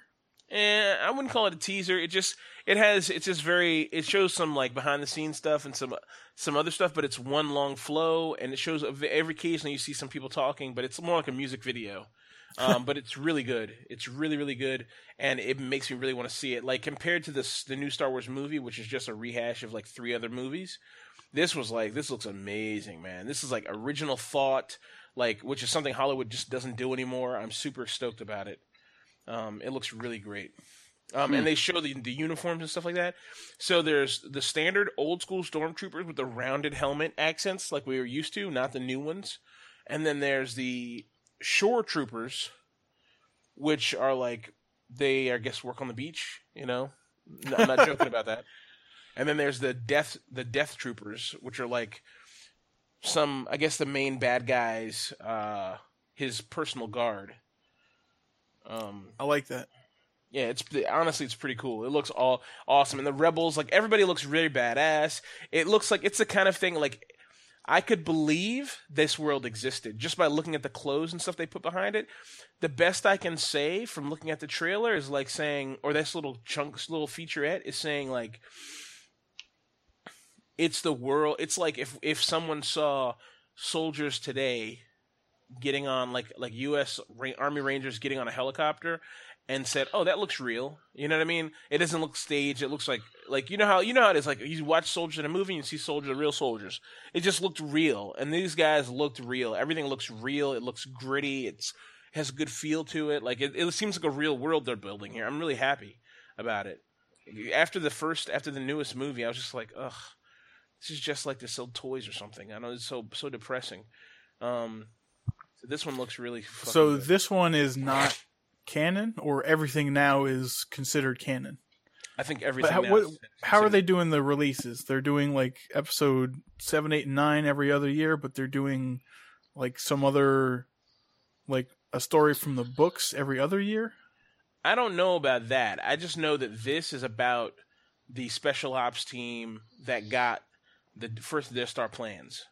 Eh, I wouldn't call it a teaser. It just it has it's just very it shows some like behind the scenes stuff and some some other stuff, but it's one long flow and it shows every occasionally you see some people talking, but it's more like a music video. Um, but it's really good. It's really really good, and it makes me really want to see it. Like compared to this the new Star Wars movie, which is just a rehash of like three other movies. This was like this looks amazing, man. This is like original thought, like which is something Hollywood just doesn't do anymore. I'm super stoked about it. Um, it looks really great. Um, Hmm. And they show the, the uniforms and stuff like that. So there's the standard old school stormtroopers with the rounded helmet accents like we were used to, not the new ones. And then there's the shore troopers, which are like they I guess work on the beach. You know, No, I'm not joking about that. And then there's the death the death troopers, which are like some I guess the main bad guys, uh, his personal guard. Um, I like that. yeah, it's honestly it's pretty cool. It looks all awesome, and the rebels like everybody looks really badass. It looks like it's the kind of thing like I could believe this world existed just by looking at the clothes and stuff they put behind it. The best I can say from looking at the trailer is like saying, or this little chunks, little featurette is saying like, it's the world. It's like if if someone saw soldiers today getting on like like U.S. Army Rangers getting on a helicopter and said, "Oh, that looks real." You know what I mean? It doesn't look staged. It looks like like you know how you know how it is. Like you watch soldiers in a movie and you see soldiers, real soldiers. It just looked real, and these guys looked real. Everything looks real. It looks gritty. It's has a good feel to it. Like it, it seems like a real world they're building here. I'm really happy about it. After the first, after the newest movie, I was just like, ugh, this is just like to sell toys or something. I know it's so so depressing. Um, this one looks really. So good. this one is not canon, or everything now is considered canon. I think everything. how- what- is- How are they doing the releases? They're doing like episode seven, eight, and nine every other year, but they're doing like some other, like a story from the books every other year. I don't know about that. I just know that this is about the special ops team that got the first Death Star plans.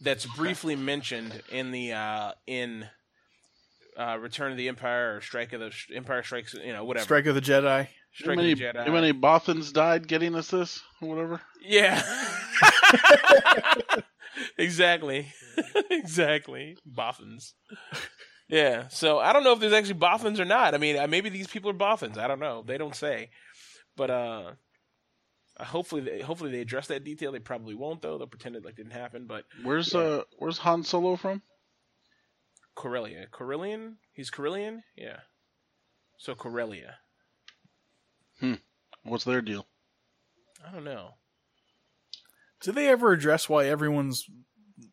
That's briefly mentioned in the uh, in uh, Return of the Empire or Strike of the Empire Strikes. You know, whatever. Strike of the Jedi. How Strike many, of the Jedi. how many Bothans died getting us this or whatever? Yeah. exactly. exactly. Boffins. Yeah. So I don't know if there's actually Boffins or not. I mean, uh, maybe these people are Boffins. I don't know. They don't say. But uh uh, hopefully they hopefully they address that detail. They probably won't though. They'll pretend it like didn't happen. But Where's Yeah. uh where's Han Solo from? Corellia. Corellian? He's Corellian? Yeah. So Corellia. Hmm. What's their deal? I don't know. Do they ever address why everyone's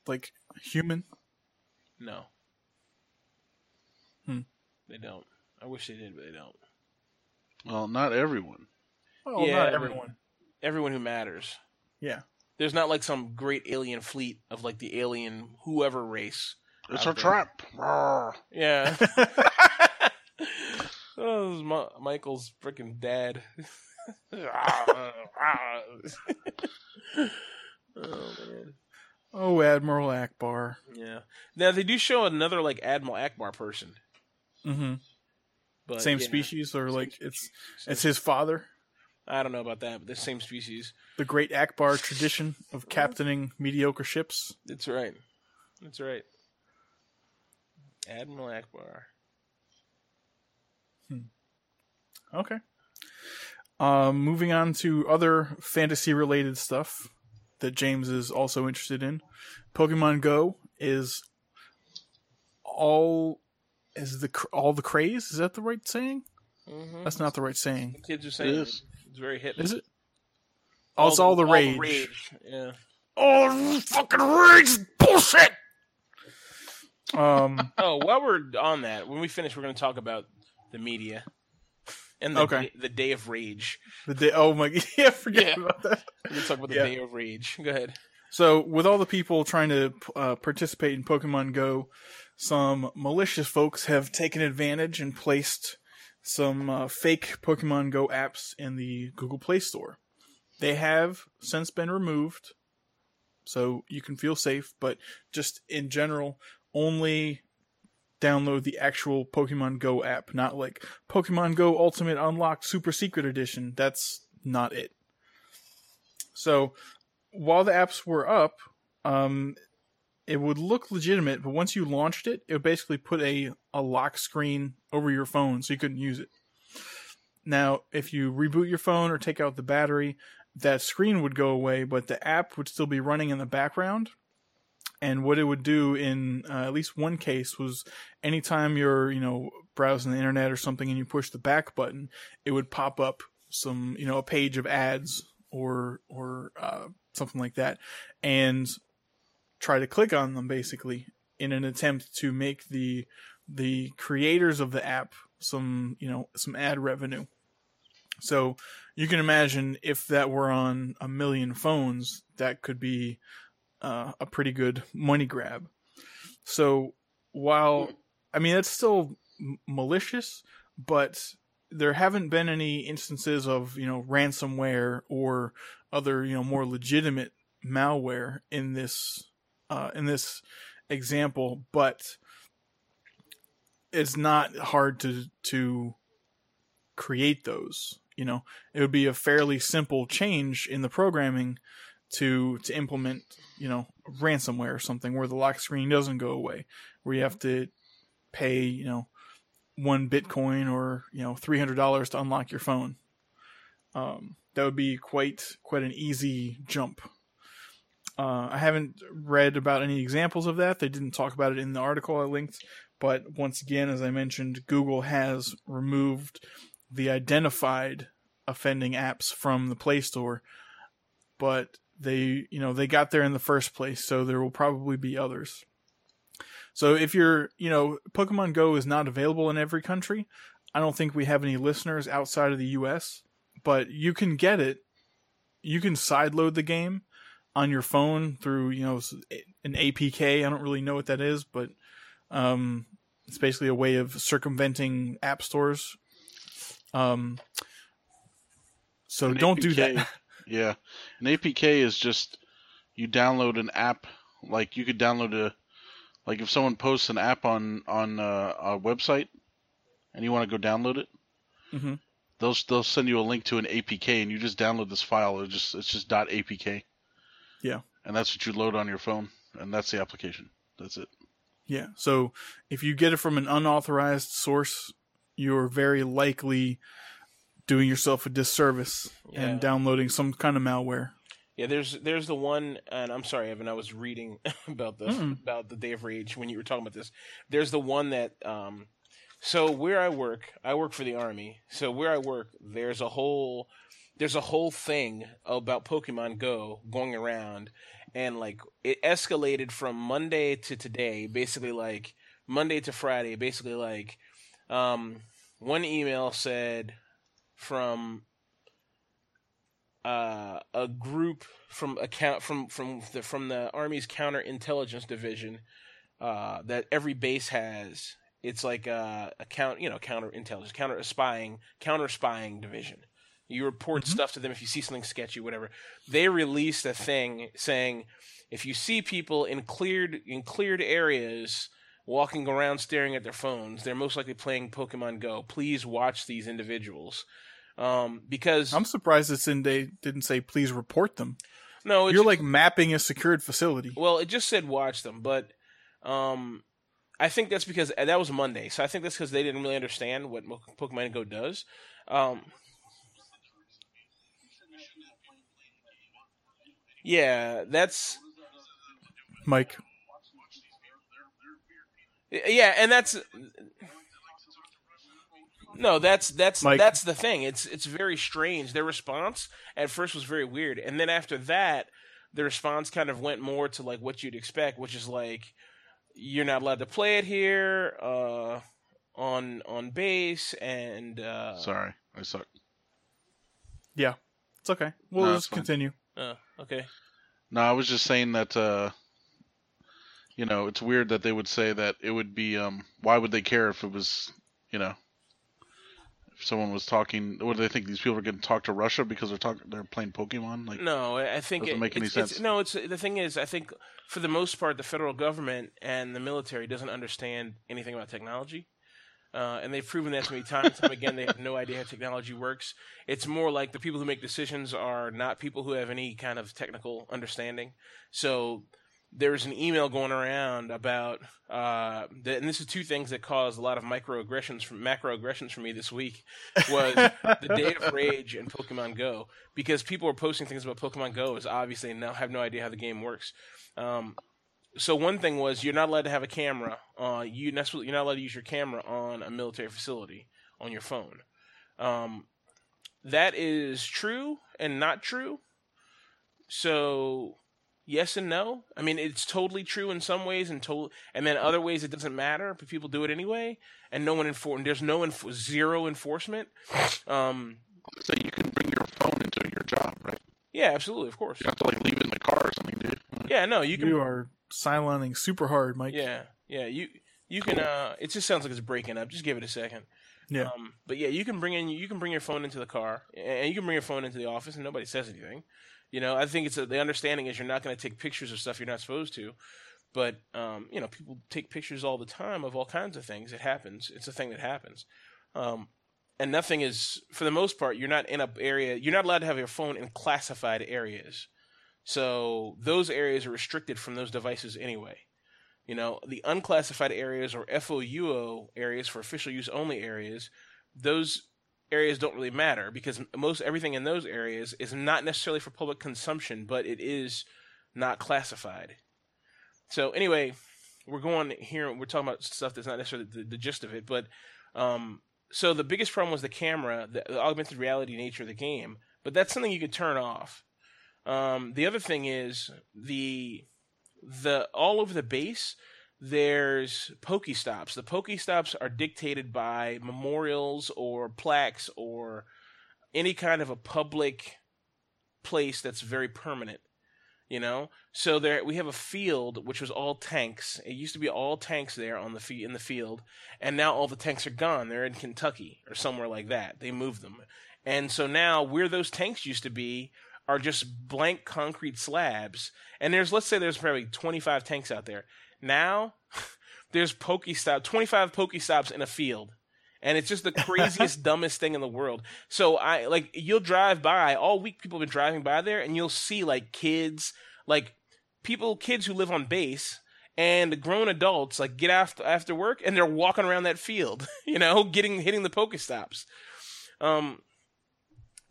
like human? No. Hmm. They don't. I wish they did, but they don't. Well, not everyone. Well, Yeah, not but- everyone. Everyone who matters. Yeah. There's not like some great alien fleet of like the alien whoever race. It's Out a there. trap. Yeah. oh, this is Ma- Michael's freaking dad. oh man. oh, Admiral Ackbar. Yeah. Now they do show another like Admiral Ackbar person, hmm but Same yeah, species, or same like species. it's it's his father. I don't know about that, but the same species. The great Ackbar tradition of captaining mediocre ships. That's right. That's right. Admiral Ackbar. Okay. Um, moving on to other fantasy related stuff that James is also interested in. Pokemon Go is all is the all the craze. Is that the right saying? Mm-hmm. That's not the right saying. Kids are saying is. It's very hip. Is it? Oh, it's all the rage. Yeah. Oh, fucking rage bullshit. Um. Oh, while we're on that, when we finish, we're going to talk about the media and the, Okay. day, the day of rage. The day. Oh my. Yeah. Forget Yeah. about that. We're going to talk about the Yeah. day of rage. Go ahead. So, with all the people trying to uh, participate in Pokemon Go, some malicious folks have taken advantage and placed some uh, fake Pokemon Go apps in the Google Play Store. They have since been removed, so you can feel safe, but just in general, only download the actual Pokemon Go app, not like Pokemon Go Ultimate Unlocked Super Secret Edition. That's not it. So, while the apps were up, um, it would look legitimate, but once you launched it, it would basically put a, a lock screen over your phone so you couldn't use it. Now, if you reboot your phone or take out the battery, that screen would go away, but the app would still be running in the background. And what it would do in uh, at least one case was anytime you're, you know, browsing the internet or something and you push the back button, it would pop up some, you know, a page of ads or or uh, something like that, and try to click on them basically in an attempt to make the the creators of the app some you know some ad revenue. So you can imagine if that were on a million phones, that could be uh, a pretty good money grab. So while I mean that's still m- malicious, but there haven't been any instances of you know ransomware or other you know more legitimate malware in this uh, in this example, but it's not hard to to create those. You know, it would be a fairly simple change in the programming to to implement you know ransomware or something where the lock screen doesn't go away, where you have to pay you know one Bitcoin or you know three hundred dollars to unlock your phone. Um, that would be quite quite an easy jump. Uh, I haven't read about any examples of that. They didn't talk about it in the article I linked, but once again, as I mentioned, Google has removed the identified offending apps from the Play Store, but they you know they got there in the first place, so there will probably be others. So if you're, you know, Pokemon Go is not available in every country. I don't think we have any listeners outside of the US, but you can get it. You can sideload the game on your phone through, you know, an APK. I don't really know what that is, but um, it's basically a way of circumventing app stores. Um, so An don't do that. Yeah, an APK is just you download an app. Like you could download a, like if someone posts an app on on uh, a website, and you want to go download it, Mhm. they'll they'll send you a link to an APK, and you just download this file. It just it's just .apk. Yeah. And that's what you load on your phone, and that's the application. That's it. Yeah. So if you get it from an unauthorized source, you're very likely doing yourself a disservice Yeah. and downloading some kind of malware. Yeah, there's there's the one, and I'm sorry, Evan. I was reading about this Mm-mm. about the Day of Rage when you were talking about this. There's the one that, um, so where I work, I work for the army. So where I work, there's a whole there's a whole thing about Pokemon Go going around, and like it escalated from Monday to today, basically like Monday to Friday, basically like um, one email said from uh, a group from account from from the from the Army's counterintelligence division uh, that every base has. It's like a, a count, you know, counterintelligence, counter spying, counter spying division. You report Mhm. stuff to them if you see something sketchy, whatever. They released a thing saying if you see people in cleared in cleared areas walking around staring at their phones, they're most likely playing Pokemon Go. Please watch these individuals. Um, because I'm surprised it's in they didn't say please report them. no, it's You're like mapping a secured facility. Well, it just said watch them, but um, I think that's because that was Monday, so I think that's because they didn't really understand what Pokemon Go does. Um, yeah, that's Mike, yeah, and that's no, that's that's Mike. that's the thing. It's it's very strange. Their response at first was very weird, and then after that, the response kind of went more to like what you'd expect, which is like you're not allowed to play it here uh, on on base, and uh, Sorry, I suck. Yeah, it's okay. We'll No, just it's fine. continue. Uh, okay, No, I was just saying that uh you know, it's weird that they would say that it would be um why would they care if it was, you know, if someone was talking what do they think these people are going to talk to Russia because they're talking they're playing Pokemon like no, I think Doesn't it, make any it's, it's- sense. no, it's the thing is, I think for the most part, the federal government and the military doesn't understand anything about technology. Uh, and they've proven that to me time and time again. They have no idea how technology works. It's more like the people who make decisions are not people who have any kind of technical understanding. So there's an email going around about, uh, the, and this is two things that caused a lot of microaggressions from macroaggressions for me this week was the Day of Rage and Pokemon Go because people were posting things about Pokemon Go is obviously now have no idea how the game works. Um, so one thing was you're not allowed to have a camera. Uh, you that's what- you're not allowed to use your camera on a military facility on your phone. Um, that is true and not true. So yes and no. I mean, it's totally true in some ways, and to- and then other ways it doesn't matter, but people do it anyway, and no one enfor- There's no enf- zero enforcement. Um, so you can bring your phone into your job, right? yeah, absolutely, of course. You have to like leave it in the car or something, dude. Yeah, no, you can. You, can. are silencing super hard, Mike. Yeah, yeah, you you can. Uh, it just sounds like it's breaking up. Just give it a second. Yeah. Um, but yeah, you can bring in you can bring your phone into the car, and you can bring your phone into the office, and nobody says anything. You know, I think it's a, the understanding is you're not going to take pictures of stuff you're not supposed to. But um, you know, people take pictures all the time of all kinds of things. It happens. It's a thing that happens. Um, and nothing is, for the most part, you're not in a area. You're not allowed to have your phone in classified areas. So those areas are restricted from those devices anyway. You know, the unclassified areas or FOUO areas for official use only areas, those areas don't really matter because most everything in those areas is not necessarily for public consumption, but it is not classified. So anyway, we're going here. We're talking about stuff that's not necessarily the, the gist of it, but um, so the biggest problem was the camera, the, the augmented reality nature of the game. But that's something you could turn off. Um, the other thing is the the all over the base there's Pokestops. The Pokestops are dictated by memorials or plaques or any kind of a public place that's very permanent. You know, so there we have a field which was all tanks. It used to be all tanks there on the fe- in the field, and now all the tanks are gone. They're in Kentucky or somewhere like that. They moved them, and so now where those tanks used to be are just blank concrete slabs. And there's let's say there's probably 25 tanks out there. Now there's Pokestop, 25 Pokestops in a field. And it's just the craziest, dumbest thing in the world. So I like you'll drive by all week. People have been driving by there, and you'll see like kids, like people, kids who live on base, and grown adults like get after after work, and they're walking around that field, you know, getting hitting the Pokestops. Um,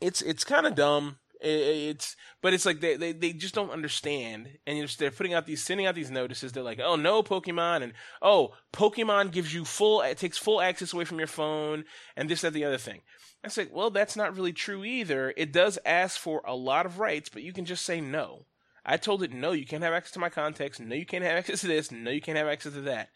it's it's kind of dumb. It's but it's like they, they, they just don't understand, and just, they're putting out these sending out these notices. They're like, oh no, Pokemon, and oh Pokemon gives you full it takes full access away from your phone, and this that the other thing. I say, well, that's not really true either. It does ask for a lot of rights, but you can just say no. I told it, no, you can't have access to my context. No, you can't have access to this. No, you can't have access to that.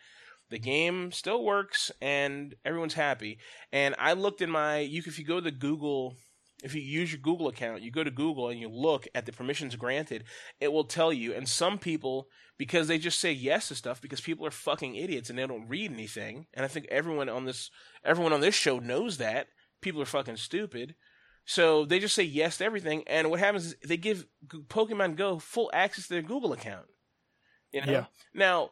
The game still works and everyone's happy. And I looked in my, you if you go to the Google, if you use your Google account, you go to Google and you look at the permissions granted, it will tell you. And some people, because they just say yes to stuff, because people are fucking idiots and they don't read anything. And I think everyone on this, everyone on this show knows that people are fucking stupid. So they just say yes to everything, and what happens is they give Pokemon Go full access to their Google account. You know? Yeah. Now,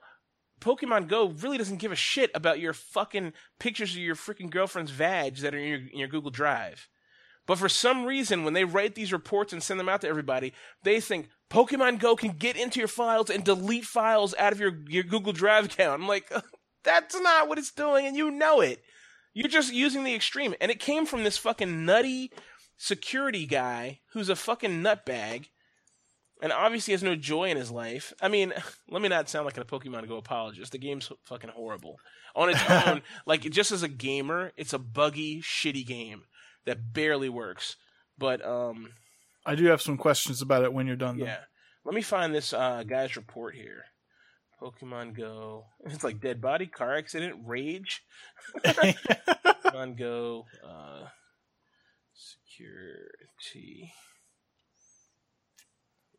Pokemon Go really doesn't give a shit about your fucking pictures of your freaking girlfriend's vag that are in your, in your Google Drive. But for some reason, when they write these reports and send them out to everybody, they think Pokemon Go can get into your files and delete files out of your, your Google Drive account. I'm like, that's not what it's doing, and you know it. You're just using the extreme. And it came from this fucking nutty security guy who's a fucking nutbag and obviously has no joy in his life. I mean, let me not sound like a Pokemon Go apologist. The game's fucking horrible. On its own, like just as a gamer, it's a buggy, shitty game that barely works. But um I do have some questions about it when you're done. Though. yeah. Let me find this uh guy's report here. Pokemon Go. It's like dead body, car accident, rage. Pokemon Go uh security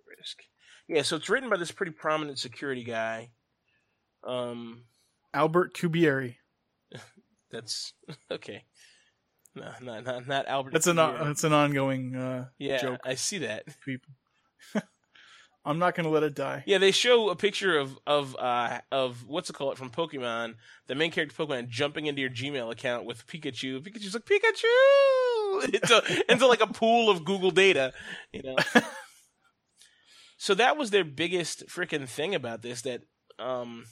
risk. Yeah, so it's written by this pretty prominent security guy. Um, Albert Cubieri. that's okay. No, not not not Albert. That's an Cubieri. that's an ongoing uh, yeah. joke. I see that. People. I'm not gonna let it die. Yeah, they show a picture of of uh of what's it called from Pokemon, the main character Pokemon jumping into your Gmail account with Pikachu. Pikachu's like Pikachu into into like a pool of Google data, you know. so that was their biggest freaking thing about this that um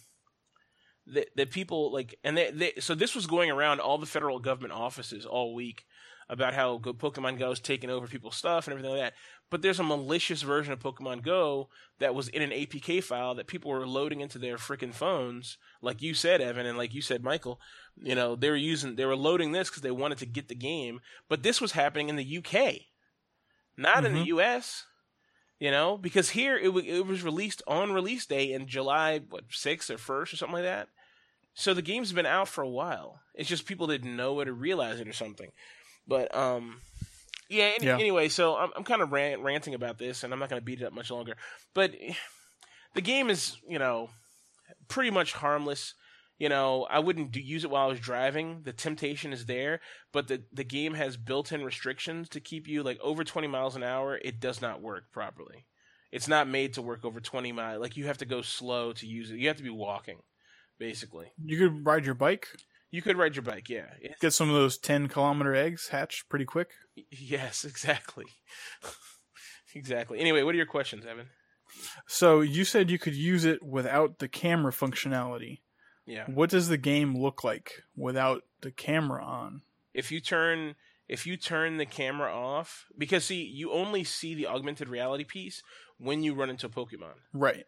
that that people like and they, they so this was going around all the federal government offices all week about how Pokemon Go is taking over people's stuff and everything like that. But there's a malicious version of Pokemon Go that was in an APK file that people were loading into their freaking phones, like you said, Evan, and like you said, Michael. You know, they were using, they were loading this because they wanted to get the game. But this was happening in the UK, not in the Mhm. US. You know, because here it, w- it was released on release day in July, what sixth or first or something like that. So the game's been out for a while. It's just people didn't know it or realize it or something. But um, yeah. Any, Yeah. Anyway, so I'm I'm kind of rant, ranting about this, and I'm not going to beat it up much longer. But the game is, you know, pretty much harmless. You know, I wouldn't do, use it while I was driving. The temptation is there, but the the game has built-in restrictions to keep you like over 20 miles an hour. It does not work properly. It's not made to work over 20 miles. Like you have to go slow to use it. You have to be walking, basically. You could ride your bike, You could ride your bike, yeah. It- get some of those 10 kilometer eggs hatched pretty quick. yes, exactly. exactly. Anyway, what are your questions, Evan? So you said you could use it without the camera functionality. Yeah. What does the game look like without the camera on? If you turn if you turn the camera off because see, you only see the augmented reality piece when you run into a Pokemon. Right.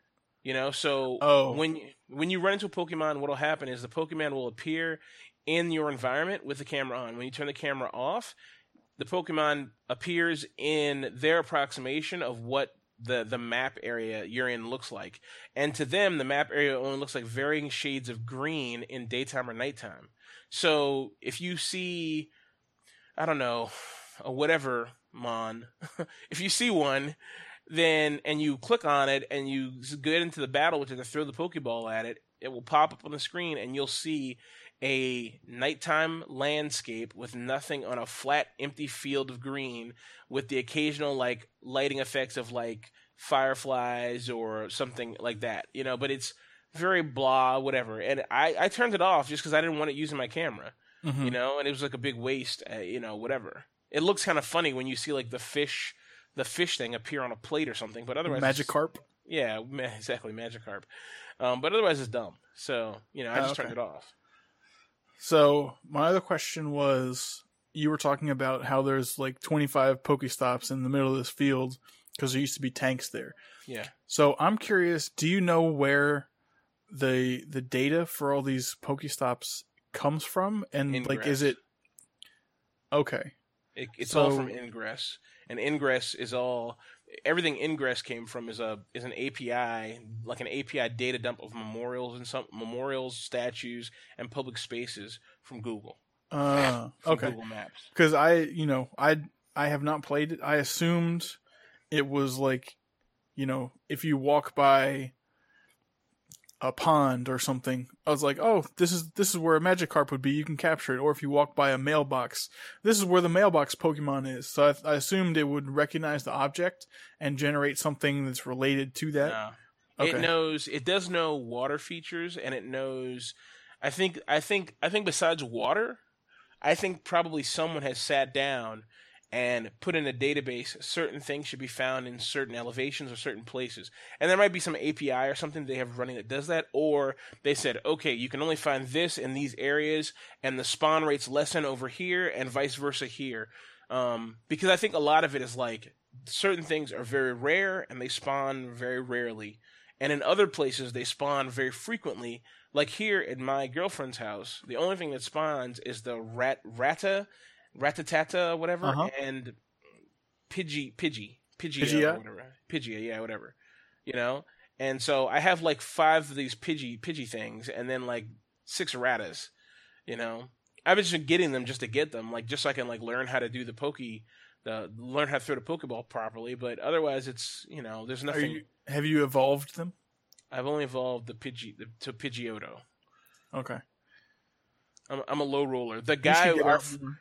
You know, so Oh. when when you run into a Pokemon, what'll happen is the Pokemon will appear in your environment with the camera on. When you turn the camera off, the Pokemon appears in their approximation of what the the map area you're in looks like. And to them, the map area only looks like varying shades of green in daytime or nighttime. So if you see, I don't know, a whatever mon, if you see one, then and you click on it and you get into the battle which is and throw the Pokeball at it, it will pop up on the screen and you'll see a nighttime landscape with nothing on a flat, empty field of green with the occasional like lighting effects of like fireflies or something like that, you know. But it's very blah, whatever. And I I turned it off just because I didn't want it using my camera, Mhm. you know. And it was like a big waste, uh, you know, whatever. It looks kind of funny when you see like the fish, the fish thing appear on a plate or something, but otherwise, Magikarp. yeah, exactly, Magikarp. Um, but otherwise, it's dumb. So you know, I Oh, just okay. turned it off. So my other question was, you were talking about how there's like 25 Pokestops in the middle of this field because there used to be tanks there. Yeah. So I'm curious, do you know where the the data for all these Pokestops comes from? And like, is it okay? It, it's all from Ingress, and Ingress is all everything Ingress came from is a is an API, like an API data dump of memorials and some memorials, statues, and public spaces from Google. Uh, From okay. Google Maps. Because I, you know, I I have not played it. I assumed it was like, you know, if you walk by a pond or something, I was like, oh, this is this is where a Magikarp would be. You can capture it. Or if you walk by a mailbox, this is where the mailbox Pokemon is. So I, I assumed it would recognize the object and generate something that's related to that. No. Okay. It knows it does know water features and it knows I think I think I think besides water, I think probably someone has sat down and put in a database certain things should be found in certain elevations or certain places. And there might be some API or something they have running that does that or they said, "Okay, you can only find this in these areas and the spawn rates lessen over here and vice versa here." Um, because I think a lot of it is like certain things are very rare and they spawn very rarely and in other places they spawn very frequently. Like here in my girlfriend's house, the only thing that spawns is the rat rata, ratatata, whatever, Uh-huh. and pidgey, pidgey, pidgey, Pidgeot? or whatever, pidgey, yeah, whatever, you know. And so I have like five of these pidgey, pidgey things, and then like six ratas, you know. I've just been getting them just to get them, like just so I can like learn how to do the pokey, the learn how to throw the pokeball properly. But otherwise, it's you know, there's Are nothing. you have you evolved them? I've only evolved the Pidgey the, to Pidgeotto. Okay. I'm, I'm a low roller. The guy, get our, out more.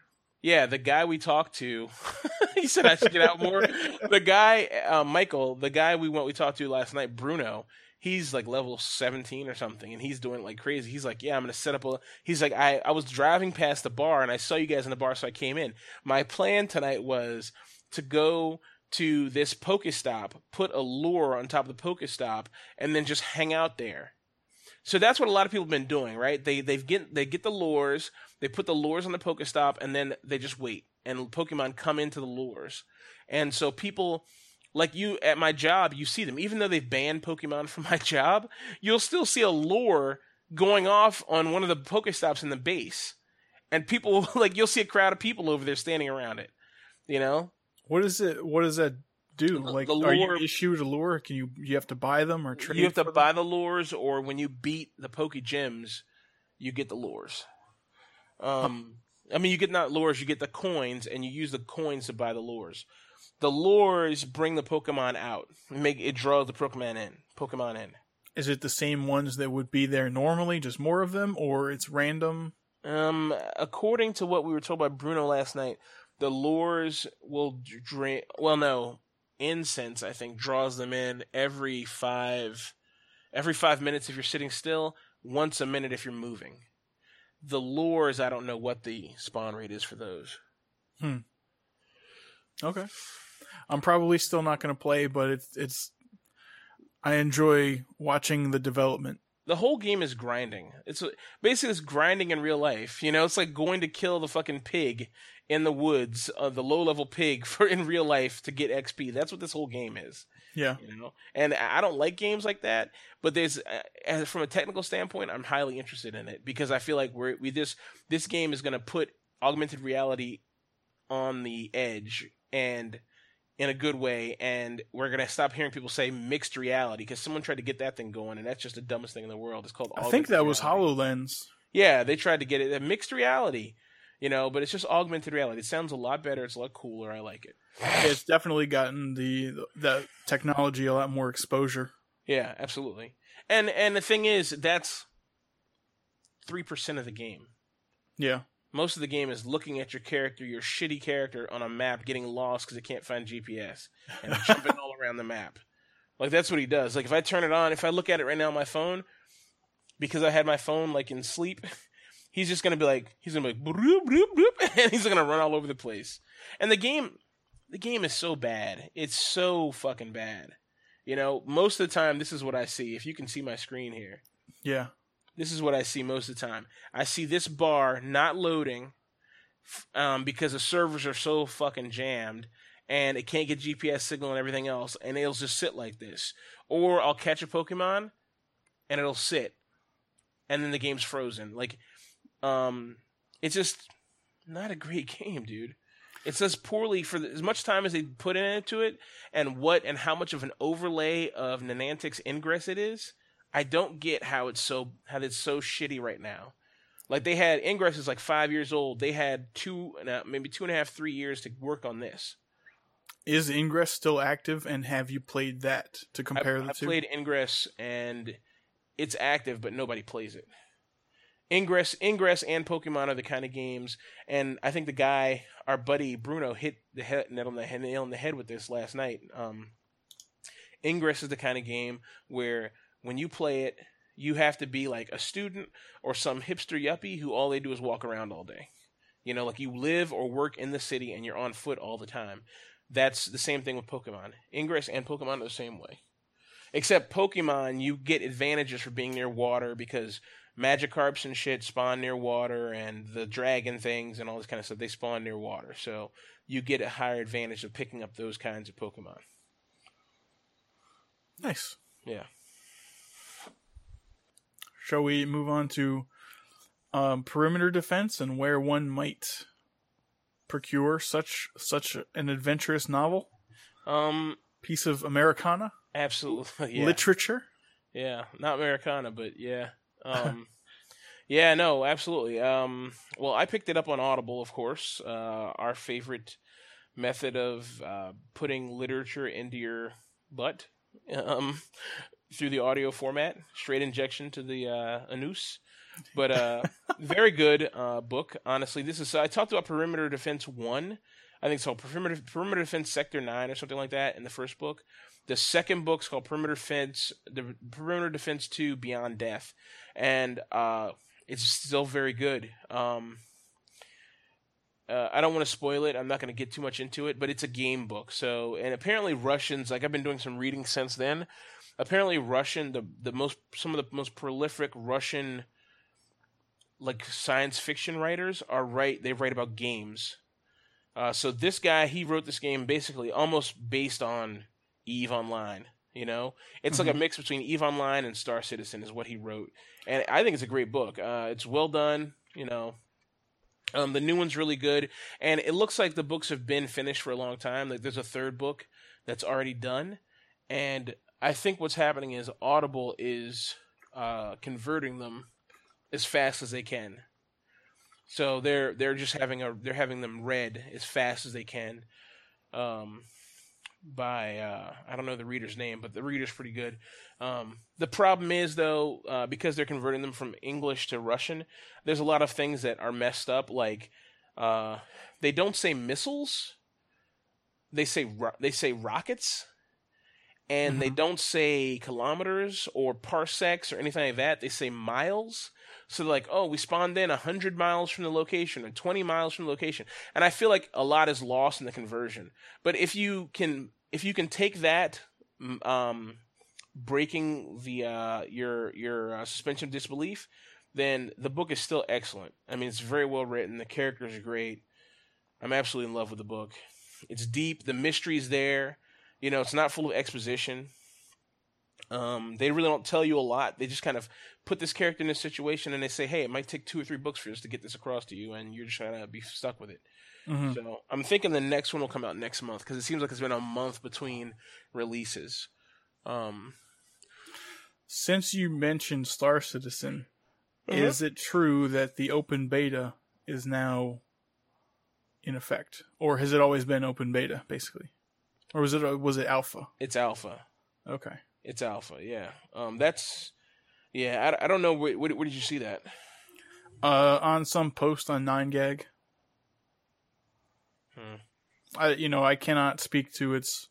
Yeah, the guy we talked to, he said I should get out more. the guy, uh, Michael, the guy we went we talked to last night, Bruno. He's like level 17 or something, and he's doing like crazy. He's like, yeah, I'm gonna set up a. He's like, I I was driving past the bar and I saw you guys in the bar, so I came in. My plan tonight was to go to this Pokestop, put a lure on top of the Pokestop, and then just hang out there. So that's what a lot of people have been doing, right? They they get they get the lures, they put the lures on the Pokestop, and then they just wait, and Pokemon come into the lures, and so people like you at my job, you see them, even though they've banned Pokemon from my job, you'll still see a lure going off on one of the Pokestops in the base, and people like you'll see a crowd of people over there standing around it, you know. What is it? What does that do? Like, the are you lure- issued a lure? Can you you have to buy them or trade? you have to them? buy the lures, or when you beat the Poke Gyms, you get the lures. Um, I mean, you get not lures, you get the coins, and you use the coins to buy the lures. The lures bring the Pokemon out, make it draws the Pokemon in. Pokemon in. Is it the same ones that would be there normally, just more of them, or it's random? Um, according to what we were told by Bruno last night, the lures will drain. Well, no, incense I think draws them in every five, every five minutes if you're sitting still. Once a minute if you're moving. The lures, I don't know what the spawn rate is for those. Hmm okay. I'm probably still not going to play, but it's it's. I enjoy watching the development. The whole game is grinding. It's basically it's grinding in real life. You know, it's like going to kill the fucking pig in the woods, uh, the low level pig for in real life to get XP. That's what this whole game is. Yeah. you know and i don't like games like that but there's uh, as- from a technical standpoint i'm highly interested in it because i feel like we're we this this game is going to put augmented reality on the edge and in a good way and we're going to stop hearing people say mixed reality because someone tried to get that thing going and that's just the dumbest thing in the world it's called I think that was. HoloLens. yeah they tried to get it a mixed reality you know but it's just augmented reality it sounds a lot better it's a lot cooler i like it It's definitely gotten the the technology a lot more exposure. Yeah, absolutely. And and the thing is, that's three percent of the game. Yeah. Most of the game is looking at your character, your shitty character on a map, getting lost because it can't find GPS, and jumping all around the map. Like that's what he does. Like if I turn it on, if I look at it right now on my phone, because I had my phone like in sleep, he's just gonna be like, he's gonna be like, broop, broop, broop, and he's gonna run all over the place. And the game, the game is so bad. It's so fucking bad. You know, most of the time, this is what I see. If you can see my screen here, Yeah. this is what I see most of the time. I see this bar not loading um, because the servers are so fucking jammed and it can't get GPS signal and everything else, and it'll just sit like this. Or I'll catch a Pokemon and it'll sit, and then the game's frozen. Like, um, it's just not a great game, dude. It says poorly for the, as much time as they put into it, and what and how much of an overlay of Niantic's Ingress it is. I don't get how it's so how it's so shitty right now. Like they had Ingress is like five years old. They had two, maybe two and a half, three years to work on this. Is Ingress still active, and have you played that to compare I, the I two? played Ingress, and it's active, but nobody plays it. Ingress, Ingress, and Pokemon are the kind of games, and I think the guy, our buddy Bruno, hit the head, nail on the head, nail on the head with this last night. Um, Ingress is the kind of game where when you play it, you have to be like a student or some hipster yuppie who all they do is walk around all day. You know, like you live or work in the city and you're on foot all the time. That's the same thing with Pokemon. Ingress and Pokemon are the same way. Except Pokemon, you get advantages for being near water because Magikarps and shit spawn near water, and the dragon things and all this kind of stuff they spawn near water. So you get a higher advantage of picking up those kinds of Pokemon. Nice. Yeah. Shall we move on to um, perimeter defense and where one might procure such such an adventurous novel? Um, piece of Americana, absolutely. Yeah. literature. Yeah, not Americana, but yeah. Um, yeah, no, absolutely. Um, well, I picked it up on Audible, of course. Uh, our favorite method of uh, putting literature into your butt um, through the audio format, straight injection to the uh, anus. But uh, very good uh, book, honestly. This is I talked about Perimeter Defense One. I think it's called Perimeter Perimeter Defense Sector Nine or something like that in the first book. The second book's called Perimeter Defense, the Perimeter Defense Two: Beyond Death, and uh, it's still very good. Um, uh, I don't want to spoil it. I'm not going to get too much into it, but it's a game book. So, and apparently Russians, like I've been doing some reading since then. Apparently Russian, the the most some of the most prolific Russian like science fiction writers are right. They write about games. Uh, so this guy, he wrote this game basically almost based on Eve Online. You know, it's like a mix between Eve Online and Star Citizen is what he wrote, and I think it's a great book. Uh, it's well done. You know, um, the new one's really good, and it looks like the books have been finished for a long time. Like there's a third book that's already done, and I think what's happening is Audible is uh, converting them as fast as they can. So they're they're just having a they're having them read as fast as they can. Um, by uh, I don't know the reader's name, but the reader's pretty good. Um, the problem is though, uh, because they're converting them from English to Russian, there's a lot of things that are messed up. Like uh, they don't say missiles, they say ro- they say rockets, and they don't say kilometers or parsecs or anything like that. They say miles. So they're like, oh, we spawned in 100 miles from the location or 20 miles from the location. And I feel like a lot is lost in the conversion. But if you can if you can take that um, breaking the uh, your your uh, suspension of disbelief, then the book is still excellent. I mean, it's very well written. The characters are great. I'm absolutely in love with the book. It's deep. The mystery's there. You know, it's not full of exposition. Um, they really don't tell you a lot. They just kind of put this character in this situation and they say, hey, it might take two or three books for us to get this across to you, and you're just to be stuck with it. Mhm. So I'm thinking the next one will come out next month because it seems like it's been a month between releases. Um, Since you mentioned Star Citizen, Mhm. is it true that the open beta is now in effect, or has it always been open beta, basically, or was it was it alpha? it's alpha. Okay. It's alpha. Yeah. Um, that's yeah. I, I don't know where, where, where did you see that? Uh, on some post on Nine Gag. Hmm. I you know I cannot speak to its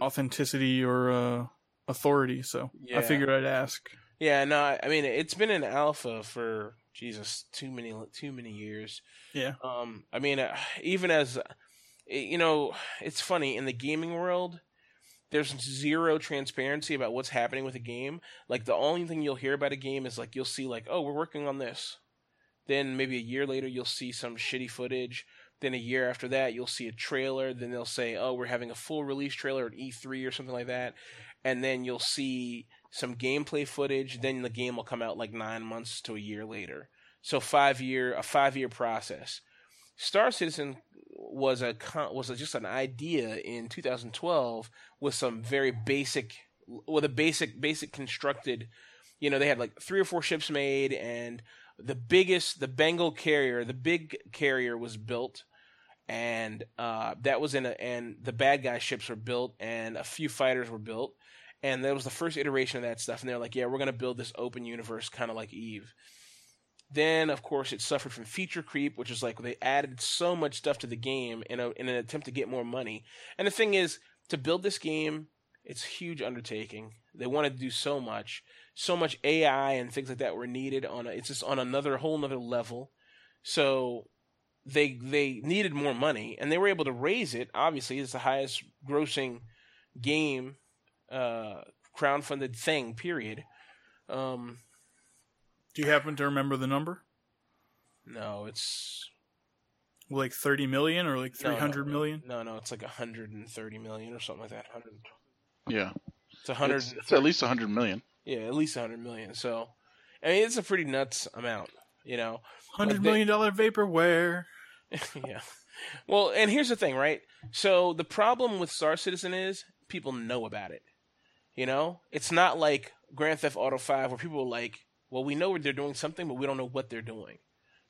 authenticity or uh, authority, so Yeah. I figured I'd ask. Yeah. No. I, mean, it's been in alpha for Jesus too many too many years. Yeah. Um, I mean, uh, even as you know, it's funny in the gaming world. There's zero transparency about what's happening with a game. Like the only thing you'll hear about a game is like you'll see like, oh, we're working on this. Then maybe a year later you'll see some shitty footage. Then a year after that you'll see a trailer. Then they'll say, oh, we're having a full release trailer at E3 or something like that. And then you'll see some gameplay footage. Then the game will come out like nine months to a year later. So five year a five year process. Star Citizen was a was just an idea in 2012 with some very basic with a basic basic constructed you know they had like three or four ships made and the biggest the bengal carrier the big carrier was built and uh, that was in a and the bad guy ships were built and a few fighters were built and that was the first iteration of that stuff and they're like yeah we're to build this open universe kind of like eve. Then of course it suffered from feature creep which is like they added so much stuff to the game in, a, in an attempt to get more money. And the thing is to build this game it's a huge undertaking. They wanted to do so much so much ai and things like that were needed on a, it's just on another whole another level so they they needed more money and they were able to raise it obviously it's the highest grossing game uh crowdfunded thing period um Do you happen to remember the number? no it's Like thirty million or like no, no, million? no no it's like 130 million or something like that 100 Yeah, it's 100 it's, it's at least hundred million. Yeah at least 100 million so i mean it's a pretty nuts amount you know Hundred million dollar vaporware. yeah. Well, and here's the thing, right? So the problem with Star Citizen is people know about it. You know, it's not like Grand Theft Auto Five where people are like, "Well, we know they're doing something, but we don't know what they're doing."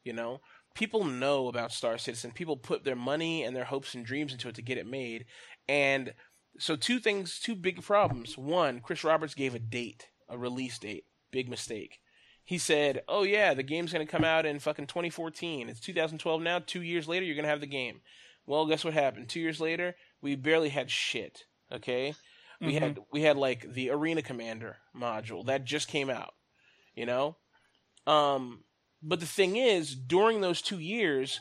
You know, people know about Star Citizen. People put their money and their hopes and dreams into it to get it made, and so two things, two big problems. One, Chris Roberts gave a date, a release date. Big mistake he said, "Oh yeah, the game's to come out in fucking 2014. It's 2012 now. Two years later, you're to have the game." Well, guess what happened? Two years later, we barely had shit. Okay, we Mhm. had we had like the Arena Commander module that just came out. You know, um, but the thing is, during those two years,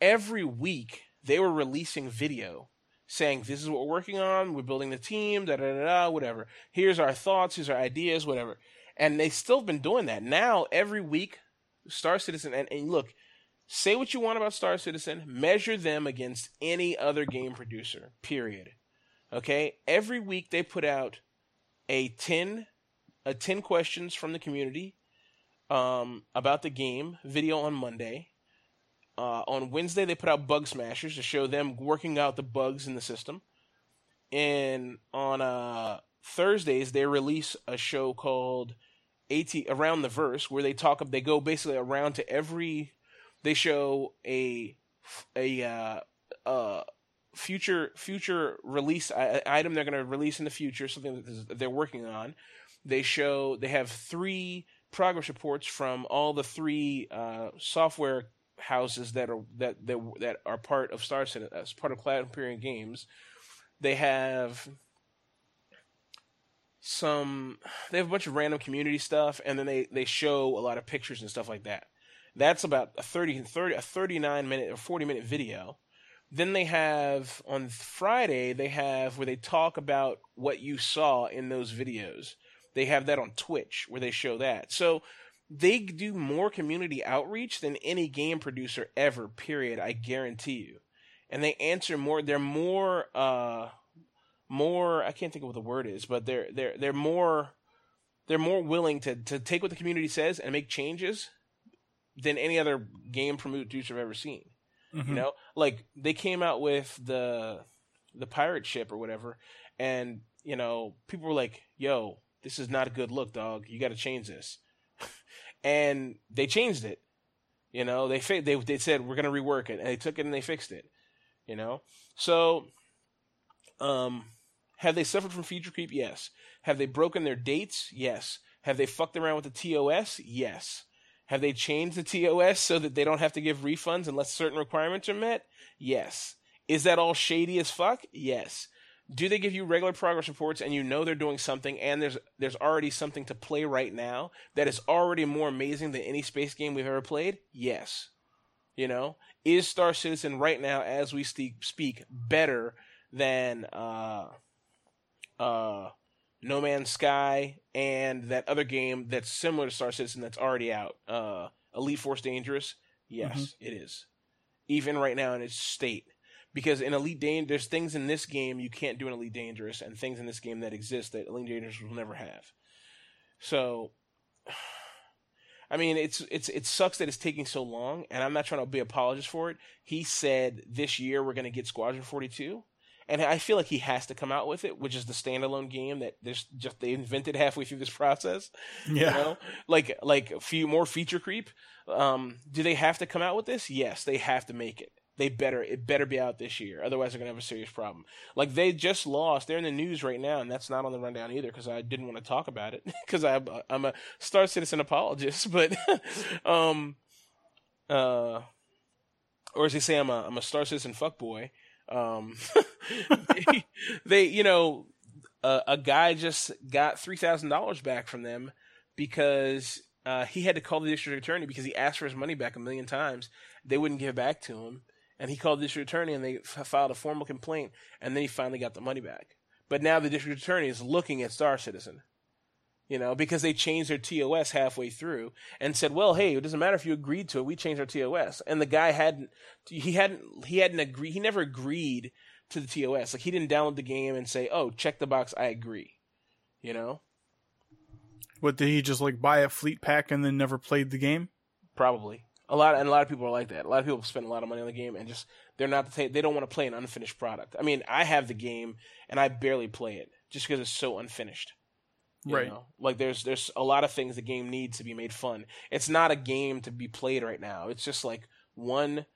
every week they were releasing video saying, "This is what we're working on. We're building the team. Da da da da. Whatever. Here's our thoughts. Here's our ideas. Whatever." and they still been doing that. Now every week, Star Citizen and, and look, say what you want about Star Citizen, measure them against any other game producer. Period. Okay, every week they put out a ten, a ten questions from the community, um, about the game video on Monday. Uh, on Wednesday they put out Bug Smashers to show them working out the bugs in the system, and on uh Thursdays they release a show called AT Around the Verse where they talk they go basically around to every they show a a uh, uh future future release item they're going to release in the future something that they're working on. They show they have three progress reports from all the three uh, software houses that are that that, that are part of Star Citizen as part of Cloud Imperium Games they have some they have a bunch of random community stuff and then they they show a lot of pictures and stuff like that. That's about a 30 30 a 39 minute or 40 minute video. Then they have on friday they have where they talk about what you saw in those videos. They have that on twitch where they show that. So they do more community outreach than any game producer ever period i guarantee you and they answer more they're more uh more I can't think of what the word is, but they're they're they're more they're more willing to to take what the community says and make changes than any other game producer I've ever seen. Mhm. You know, like they came out with the the pirate ship or whatever, and you know people were like, "Yo, this is not a good look, dog. You got to change this," and they changed it. You know, they fi- they they said we're gonna rework it, and they took it and they fixed it. You know, so um, have they suffered from feature creep? Yes. Have they broken their dates? Yes. Have they fucked around with the TOS? Yes. Have they changed the TOS so that they don't have to give refunds unless certain requirements are met? Yes. Is that all shady as fuck? Yes. Do they give you regular progress reports and you know they're doing something and there's there's already something to play right now that is already more amazing than any space game we've ever played? Yes. You know, is Star Citizen right now as we speak better than uh uh No Man's Sky and that other game that's similar to Star Citizen that's already out, uh Elite Force Dangerous? Yes, it is. Even right now in its state. Because in Elite Dangerous, there's things in this game you can't do in Elite Dangerous, and things in this game that exist that Elite Dangerous will never have. So, I mean, it's it's it sucks that it's taking so long, and I'm not trying to be apologist for it. He said this year we're going to get Squadron 42, and I feel like he has to come out with it, which is the standalone game that there's just they invented halfway through this process. Yeah. You know? Like like a few more feature creep. Um, do they have to come out with this? Yes, they have to make it. They better it better be out this year, otherwise they're gonna have a serious problem. Like they just lost, they're in the news right now, and that's not on the rundown either because I didn't want to talk about it because I'm I'm a Star Citizen apologist, but um, uh, or as they say, I'm a I'm a Star Citizen fuckboy. Um, they, they, you know, a guy just got three thousand dollars back from them because uh, he had to call the district attorney because he asked for his money back a million times. They wouldn't give it back to him, and he called the district attorney, and they f- filed a formal complaint, and then he finally got the money back. But now the district attorney is looking at Star Citizen, you know, because they changed their TOS halfway through and said, "Well, hey, it doesn't matter if you agreed to it. We changed our TOS." And the guy hadn't, he hadn't, he hadn't agreed. He never agreed to the TOS. Like he didn't download the game and say, "Oh, check the box, I agree." You know, What did he just like buy a fleet pack and then never played the game? probably a lot, and a lot of people are like that. A lot of people spend a lot of money on the game and just they're not the they don't want to play an unfinished product. I mean, I have the game and I barely play it just because it's so unfinished. You Right. know? Like there's there's a lot of things the game needs to be made fun. It's not a game to be played right now. It's just like one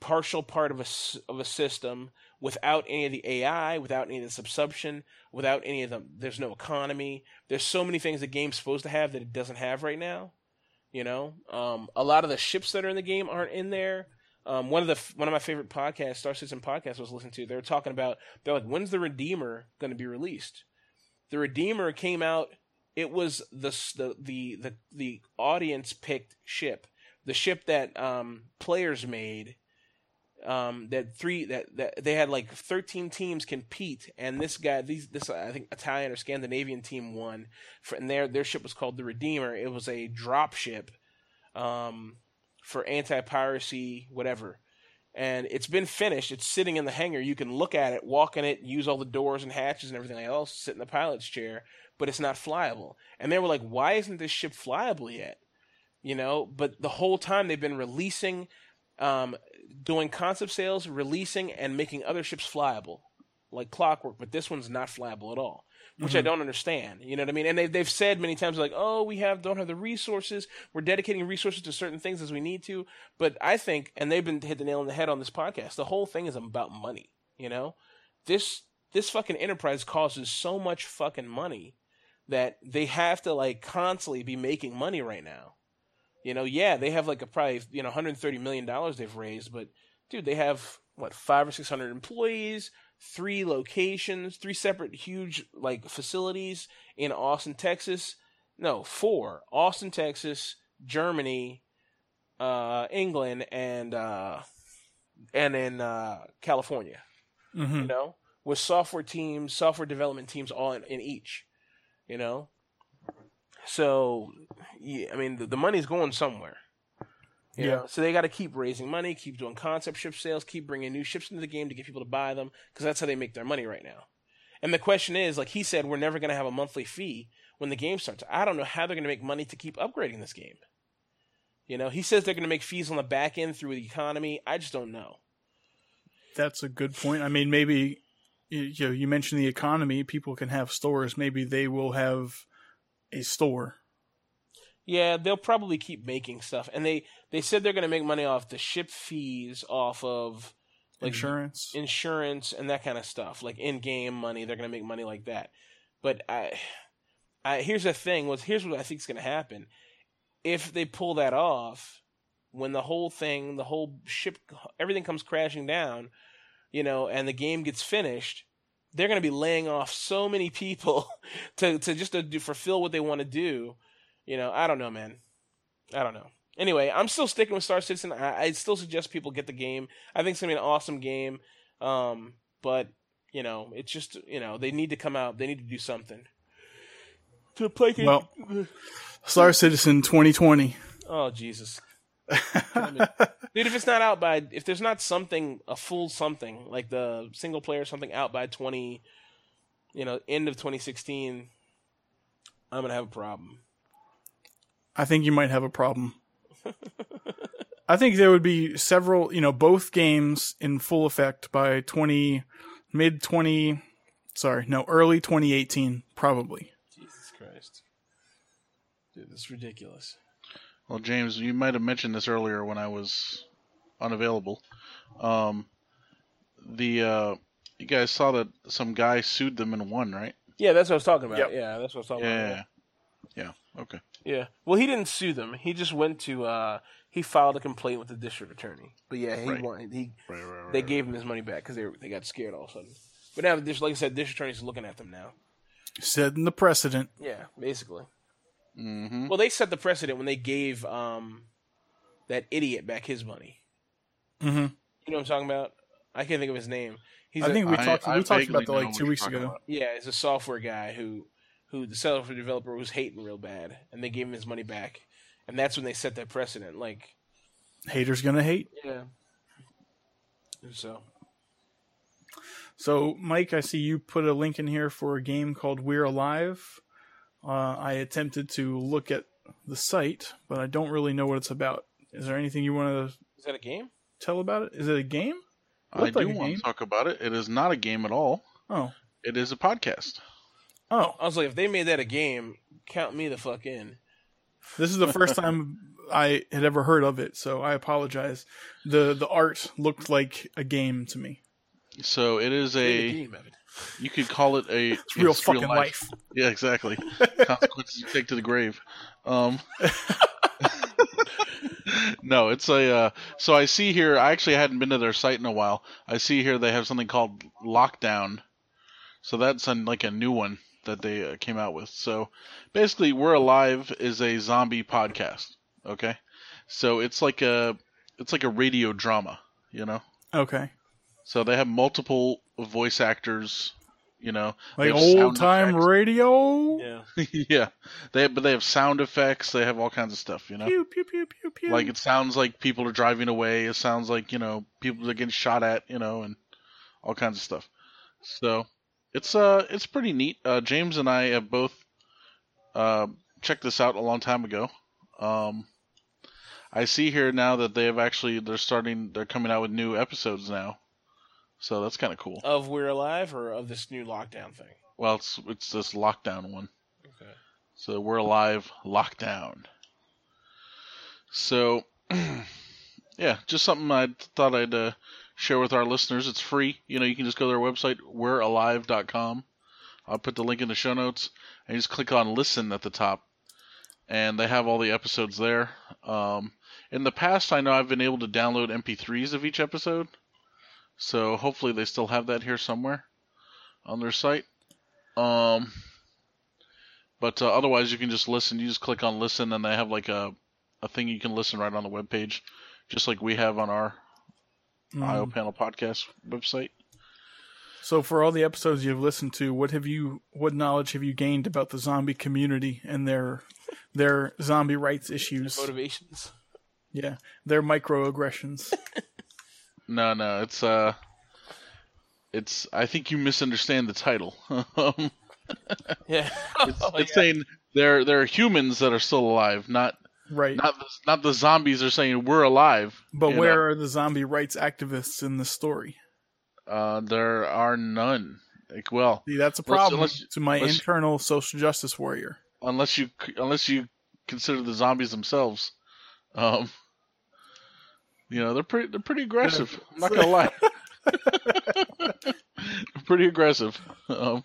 partial part of a of a system without any of the AI, without any of the subsumption, without any of the there's no economy. There's so many things the game's supposed to have that it doesn't have right now. You know, um, a lot of the ships that are in the game aren't in there. Um, one of the one of my favorite podcasts, Star Citizen podcast, was listening to. They were talking about they're like, when's the Redeemer going to be released? The Redeemer came out. It was the the the the, the audience picked ship, the ship that um, players made. Um, that three that, that they had like thirteen teams compete, and this guy, these this I think Italian or Scandinavian team won, for, and their their ship was called the Redeemer. It was a drop ship, um, for anti piracy, whatever and it's been finished. It's sitting in the hangar. You can look at it, walk in it, use all the doors and hatches and everything else, sit in the pilot's chair, but it's not flyable. And they were like, why isn't this ship flyable yet? You know, but the whole time they've been releasing, um, doing concept sales, releasing, and making other ships flyable like clockwork, but this one's not flyable at all. Which I mm-hmm. don't understand, you know what I mean? And they, they've said many times, like, "Oh, we have don't have the resources. We're dedicating resources to certain things as we need to." But I think, and they've been hit the nail on the head on this podcast. The whole thing is about money. You know, this this fucking enterprise causes so much fucking money that they have to like constantly be making money right now. You know, yeah, they have like a probably you know 130 million dollars they've raised, but dude, they have what five or six hundred employees, three locations, three separate huge like facilities in Austin, Texas. No, four: Austin, Texas, Germany, uh, England, and uh, and in uh, California. Mm-hmm. You know, with software teams, software development teams, all in, in each. You know, so I mean, the, the money's going somewhere. You Yeah. know? So they got to keep raising money, keep doing concept ship sales, keep bringing new ships into the game to get people to buy them, because that's how they make their money right now. And the question is, like he said, we're never going to have a monthly fee when the game starts. I don't know how they're going to make money to keep upgrading this game. You know, he says they're going to make fees on the back end through the economy. I just don't know. That's a good point. I mean, maybe you, you know, you mentioned the economy. People can have stores. Maybe they will have a store. Yeah, they'll probably keep making stuff, and they they said they're going to make money off the ship fees, off of like insurance. insurance and that kind of stuff, like in-game money. They're going to make money like that. But I, I here's the thing: was here's what I think is going to happen. If they pull that off, when the whole thing, the whole ship, everything comes crashing down, you know, and the game gets finished, they're going to be laying off so many people to to just to do, fulfill what they want to do. You know, I don't know, man. I don't know. Anyway, I'm still sticking with Star Citizen. I, I still suggest people get the game. I think it's gonna be an awesome game. Um, but you know, it's just you know they need to come out. They need to do something to play. Well- Star Citizen 2020. oh Jesus, dude! If it's not out by, if there's not something, a full something like the single player something out by 20, you know, end of 2016, I'm gonna have a problem. I think you might have a problem. I think there would be several, you know, both games in full effect by 20 mid 20 sorry, no, early 2018 probably. Jesus Christ, dude, this is ridiculous. Well, James, you might have mentioned this earlier when I was unavailable. Um, the uh, you guys saw that some guy sued them and won, right? Yeah, that's what I was talking about. Yep. Yeah, that's what I was talking Yeah, about. Yeah, yeah. Okay. Yeah. Well, he didn't sue them. He just went to. uh He filed a complaint with the district attorney. But yeah, he Right. won. He Right, right, right. they gave him his money back because they were- they got scared all of a sudden. But now, the dis- like I said, district attorney's looking at them now. Setting the precedent. Yeah, basically. Mm-hmm. Well, they set the precedent when they gave um that idiot back his money. hmm You know what I'm talking about? I can't think of his name. He's I a- think we I- talked I we talked about that like two weeks ago. about. yeah, it's a software guy who who the software developer was hating real bad, and they gave him his money back, and that's when they set that precedent. Like, Haters gonna hate. yeah. So So, Mike, I see you put a link in here for a game called We're Alive. Uh, I attempted to look at the site, but I don't really know what it's about. Is there anything you want to is that a game? tell about it? Is it a game? I do like a want game. to talk about it. It is not a game at all. Oh, It is a podcast. Oh, I was like, if they made that a game, count me the fuck in. this is the first time I had ever heard of it, so I apologize. the The art looked like a game to me. So it is Made a. game, Evan. You could call it a. It's real fucking life. Yeah, exactly. Consequences you take to the grave. Um, no, it's a. Uh, so I see here. I actually hadn't been to their site in a while. I see here they have something called Lockdown. So that's a, like a new one that they uh, came out with. So basically, We're Alive is a zombie podcast. Okay, so it's like a it's like a radio drama. You know. Okay, So they have multiple voice actors. You know, like old time effects. radio. Yeah. yeah, they but they have sound effects. They have all kinds of stuff. You know, Pew pew pew pew pew. like it sounds like people are driving away. It sounds like you know people are getting shot at. You know, and all kinds of stuff. So it's uh it's pretty neat. Uh, James and I have both uh, checked this out a long time ago. Um, I see here now that they have actually they're starting they're coming out with new episodes now. So that's kind of cool. Of We're Alive or of this new lockdown thing? Well, it's it's this lockdown one. Okay. So we're alive, lockdown. So, yeah, just something I thought I'd uh, share with our listeners. It's free. You know, you can just go to their website, we'realive.com. I'll put the link in the show notes, and just click on listen at the top, and they have all the episodes there. Um, in the past, I know I've been able to download MP3s of each episode, so hopefully they still have that here somewhere on their site. Um, but uh, otherwise, you can just listen. You just click on listen, and they have like a a thing you can listen right on the webpage, just like we have on our Mm. IO Panel podcast website. So, for all the episodes you've listened to, what have you, what knowledge have you gained about the zombie community and their their zombie rights issues? Motivations. Yeah, their microaggressions. No, no, it's uh, it's. I think you misunderstand the title. Um, Yeah. it's Oh, it's yeah. saying there there are humans that are still alive, not right. not the, not the zombies are saying we're alive. but where know. are the zombie rights activists in the story? Uh, there are none. Like, well, See, that's a Unless- problem unless- to my unless- internal social justice warrior. unless you unless you consider the zombies themselves, um, you know they're pretty they're pretty aggressive. I'm not gonna lie, pretty aggressive. Um,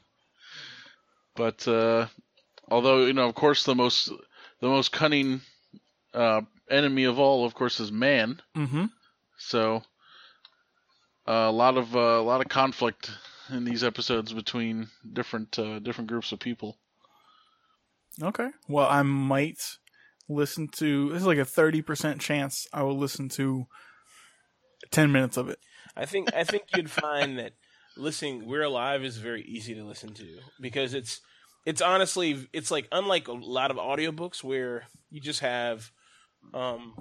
but uh, although you know, of course, the most the most cunning uh, enemy of all, of course, is man. Mm-hmm. So uh, a lot of uh, a lot of conflict in these episodes between different uh, different groups of people. Okay. Well, I might listen to. This is like a thirty percent chance I will listen to ten minutes of it. I think I think you'd find that listening We're Alive is very easy to listen to because it's it's honestly it's like unlike a lot of audiobooks where you just have um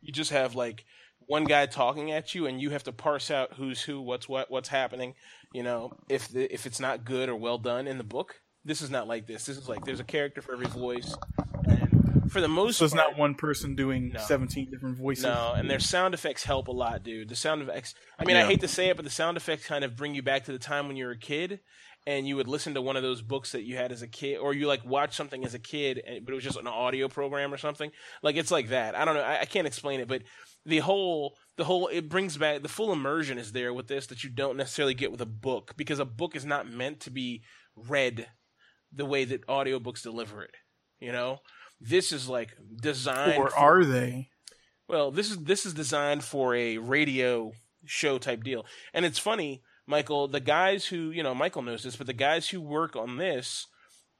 you just have like one guy talking at you and you have to parse out who's who, what's what, what's happening, you know, if the if it's not good or well done in the book. This is not like this. This is like there's a character for every voice and for the most So it's part, not one person doing No. 17 different voices. No, and their sound effects help a lot, dude. The sound effects. I mean, I hate to say it, but the sound effects kind of bring you back to the time when you were a kid, and you would listen to one of those books that you had as a kid, or you like watch something as a kid, and, but it was just an audio program or something. Like it's like that. I don't know. I, I can't explain it, but the whole, the whole, it brings back the full immersion is there with this that you don't necessarily get with a book because a book is not meant to be read the way that audiobooks deliver it. You know, this is like designed. Or for- are they? well, this is this is designed for a radio show type deal, and it's funny, Michael. The guys who you know, Michael knows this, but the guys who work on this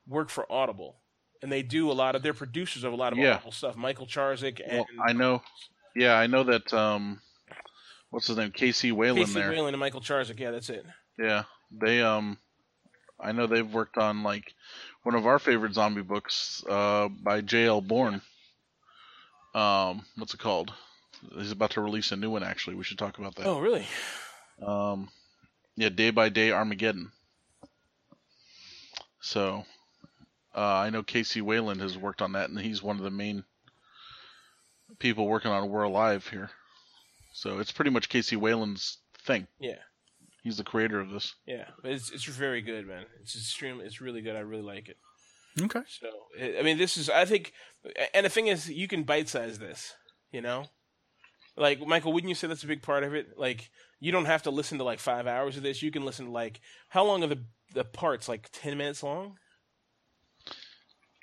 work for Audible, and they do a lot of. They're producers of a lot of Yeah. Audible stuff. Michael Charzik and Well, I know. Yeah, I know that. Um, what's his name? Casey Wayland. Casey there. Wayland and Michael Charzik. Yeah, that's it. Yeah, they. Um, I know they've worked on like one of our favorite zombie books uh, by J.L. Bourne. Um, what's it called? He's about to release a new one. Actually, we should talk about that. Oh, really? Um, yeah, Day by Day Armageddon. So, uh, I know Casey Wayland has worked on that, and he's one of the main people working on We're Alive here. So it's pretty much Casey Wayland's thing. Yeah, He's the creator of this. yeah. It's it's very good, man. It's extremely. It's really good. I really like it. Okay. So, I I mean, this is, I think, and the thing is, you can bite size this, you know? Like, Michael, wouldn't you say that's a big part of it? Like, you don't have to listen to like five hours of this. You can listen to like, how long are the, the parts? Like 10 minutes long?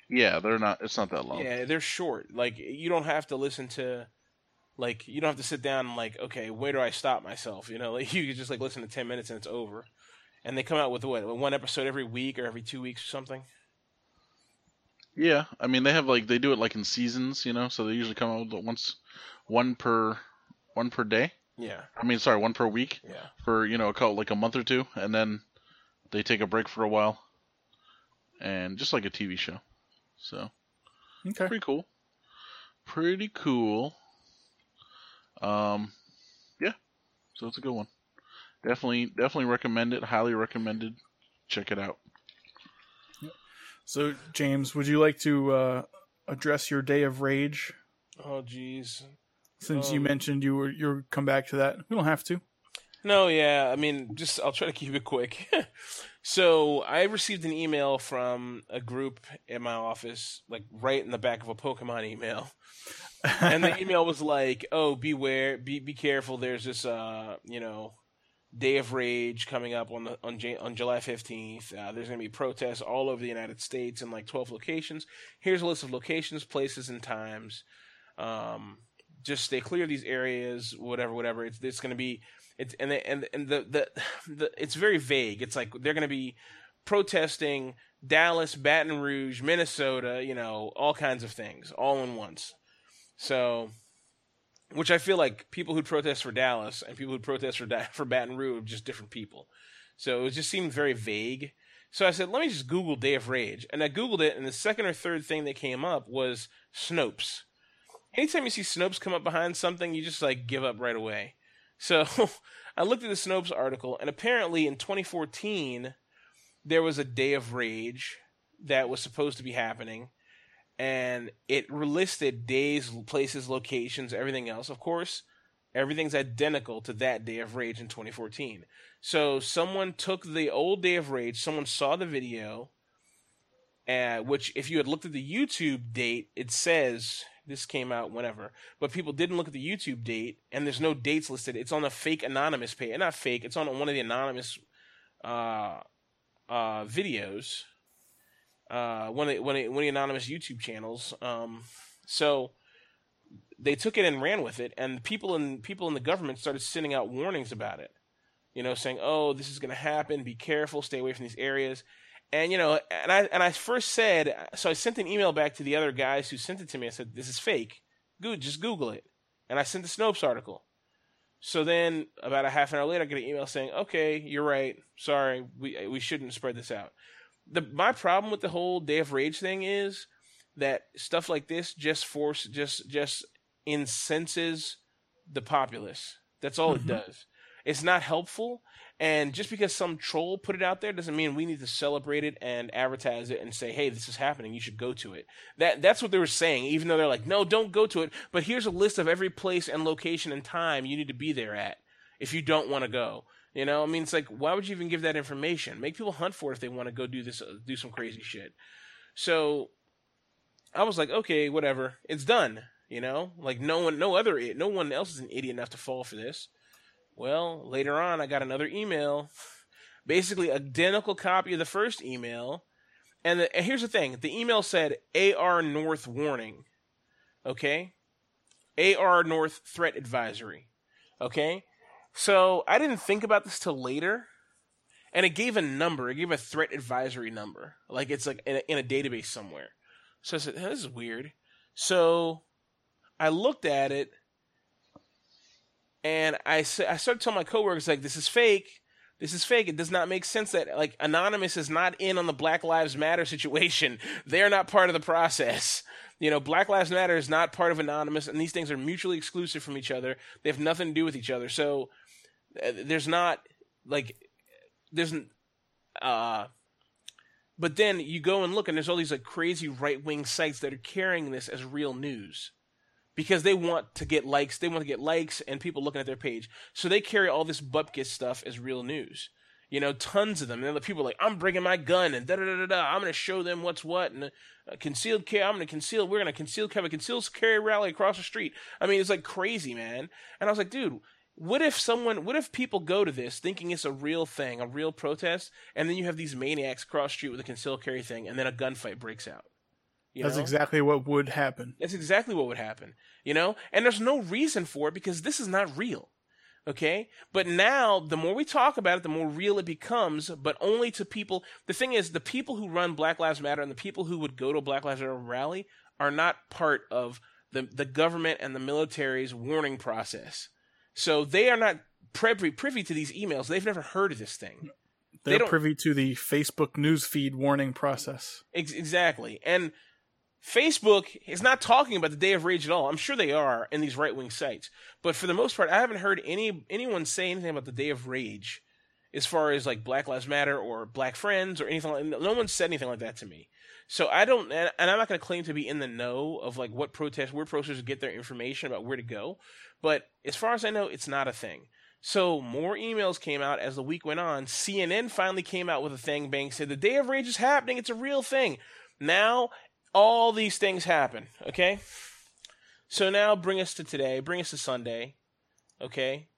Yeah, they're not. It's not that long. Yeah, they're short. Like, you don't have to listen to, like, you don't have to sit down and, like, okay, where do I stop myself? You know, like, you can just, like, listen to 10 minutes and it's over. And they come out with what, one episode every week or every two weeks or something? Yeah, I mean they have like they do it like in seasons, you know. So they usually come out with once, one per, one per day. Yeah, I mean, sorry, one per week yeah. for you know a couple like a month or two, and then they take a break for a while, and just like a TV show. So Okay. pretty cool, pretty cool. Um, yeah, so it's a good one. Definitely, definitely recommend it. Highly recommended. Check it out. So, James, would you like to uh, address your day of rage? Oh, jeez. Since you Um, mentioned you were you'll come back to that. We don't have to. No, yeah. I mean, just I'll try to keep it quick. so I received an email from a group in my office, like right in the back of a Pokemon email, and the email was like, "Oh, beware, be be careful. There's this, uh, you know, Day of Rage coming up on the on Jan- on July fifteenth. Uh, there's gonna be protests all over the United States in like twelve locations. Here's a list of locations, places, and times. Um, just stay clear these areas. Whatever, whatever. It's it's gonna be." It's and and and the, the the it's very vague. It's like they're going to be protesting Dallas, Baton Rouge, Minnesota, you know, all kinds of things all in once. So, which I feel like people who protest for Dallas and people who protest for for Baton Rouge are just different people. So it just seemed very vague. So I said, let me just Google Day of Rage, and I googled it, and the second or third thing that came up was Snopes. Anytime you see Snopes come up behind something, you just like give up right away. So I looked at the Snopes article, and apparently in 2014, there was a Day of Rage that was supposed to be happening, and it listed days, places, locations, everything else. Of course, everything's identical to that Day of Rage in 2014. So someone took the old Day of Rage, someone saw the video, uh, which if you had looked at the YouTube date, it says this came out whenever. But people didn't look at the YouTube date, and there's no dates listed. It's on a fake anonymous page. Not fake. It's on one of the anonymous uh, uh, videos. Uh, one of the, one of the, one of the anonymous YouTube channels. Um, so they took it and ran with it, and people in people in the government started sending out warnings about it. You know, saying, "Oh, this is going to happen. Be careful. Stay away from these areas." And you know, and I and I first said, so I sent an email back to the other guys who sent it to me. I said, "This is fake. Good, just Google it." And I sent the Snopes article. So then, about a half an hour later, I get an email saying, "Okay, you're right. Sorry, we we shouldn't spread this out." The my problem with the whole Day of Rage thing is that stuff like this just force just just incenses the populace. That's all Mhm. it does. It's not helpful. And just because some troll put it out there doesn't mean we need to celebrate it and advertise it and say, "Hey, this is happening. You should go to it." That that's what they were saying. Even though they're like, "No, don't go to it." But here's a list of every place and location and time you need to be there at if you don't want to go. You know, I mean, it's like, why would you even give that information? Make people hunt for it if they want to go do this, uh, do some crazy shit. So I was like, okay, whatever, it's done. You know, like no one, no other, no one else is an idiot enough to fall for this. Well, later on, I got another email, basically identical copy of the first email. And, the, and here's the thing: the email said AR North warning. Okay, AR North threat advisory. Okay, so I didn't think about this till later, and it gave a number. It gave a threat advisory number, like it's like in a, in a database somewhere. So I said, "This is weird." So I looked at it, and I I started telling my coworkers like, "This is fake. This is fake. It does not make sense that like Anonymous is not in on the Black Lives Matter situation. They are not part of the process." You know, Black Lives Matter is not part of Anonymous, and these things are mutually exclusive from each other. They have nothing to do with each other. So uh, there's not like there's uh but then you go and look and there's all these like crazy right wing sites that are carrying this as real news because they want to get likes they want to get likes and people looking at their page. So they carry all this bupkis stuff as real news. You know tons of them. And the people are like i'm bringing my gun and da da da da i'm going to show them what's what and uh, concealed carry i'm going to conceal we're going to conceal have a concealed carry rally across the street. I mean it's like crazy man. And i was like dude what if someone what if people go to this thinking it's a real thing a real protest and then you have these maniacs cross street with a concealed carry thing and then a gunfight breaks out you that's know? exactly what would happen that's exactly what would happen you know and there's no reason for it because this is not real okay but now the more we talk about it the more real it becomes but only to people the thing is the people who run black lives matter and the people who would go to a black lives matter rally are not part of the, the government and the military's warning process so they are not privy, privy to these emails. They've never heard of this thing. They're they privy to the Facebook newsfeed warning process. Ex- exactly. And Facebook is not talking about the Day of Rage at all. I'm sure they are in these right wing sites, but for the most part, I haven't heard any anyone say anything about the Day of Rage, as far as like Black Lives Matter or Black Friends or anything. like No one said anything like that to me. So I don't, and I'm not going to claim to be in the know of like what protests, where protesters get their information about where to go. But as far as I know, it's not a thing. So more emails came out as the week went on. CNN finally came out with a thing, bang, said the Day of Rage is happening. It's a real thing. Now all these things happen. Okay. So now bring us to today. Bring us to Sunday. Okay.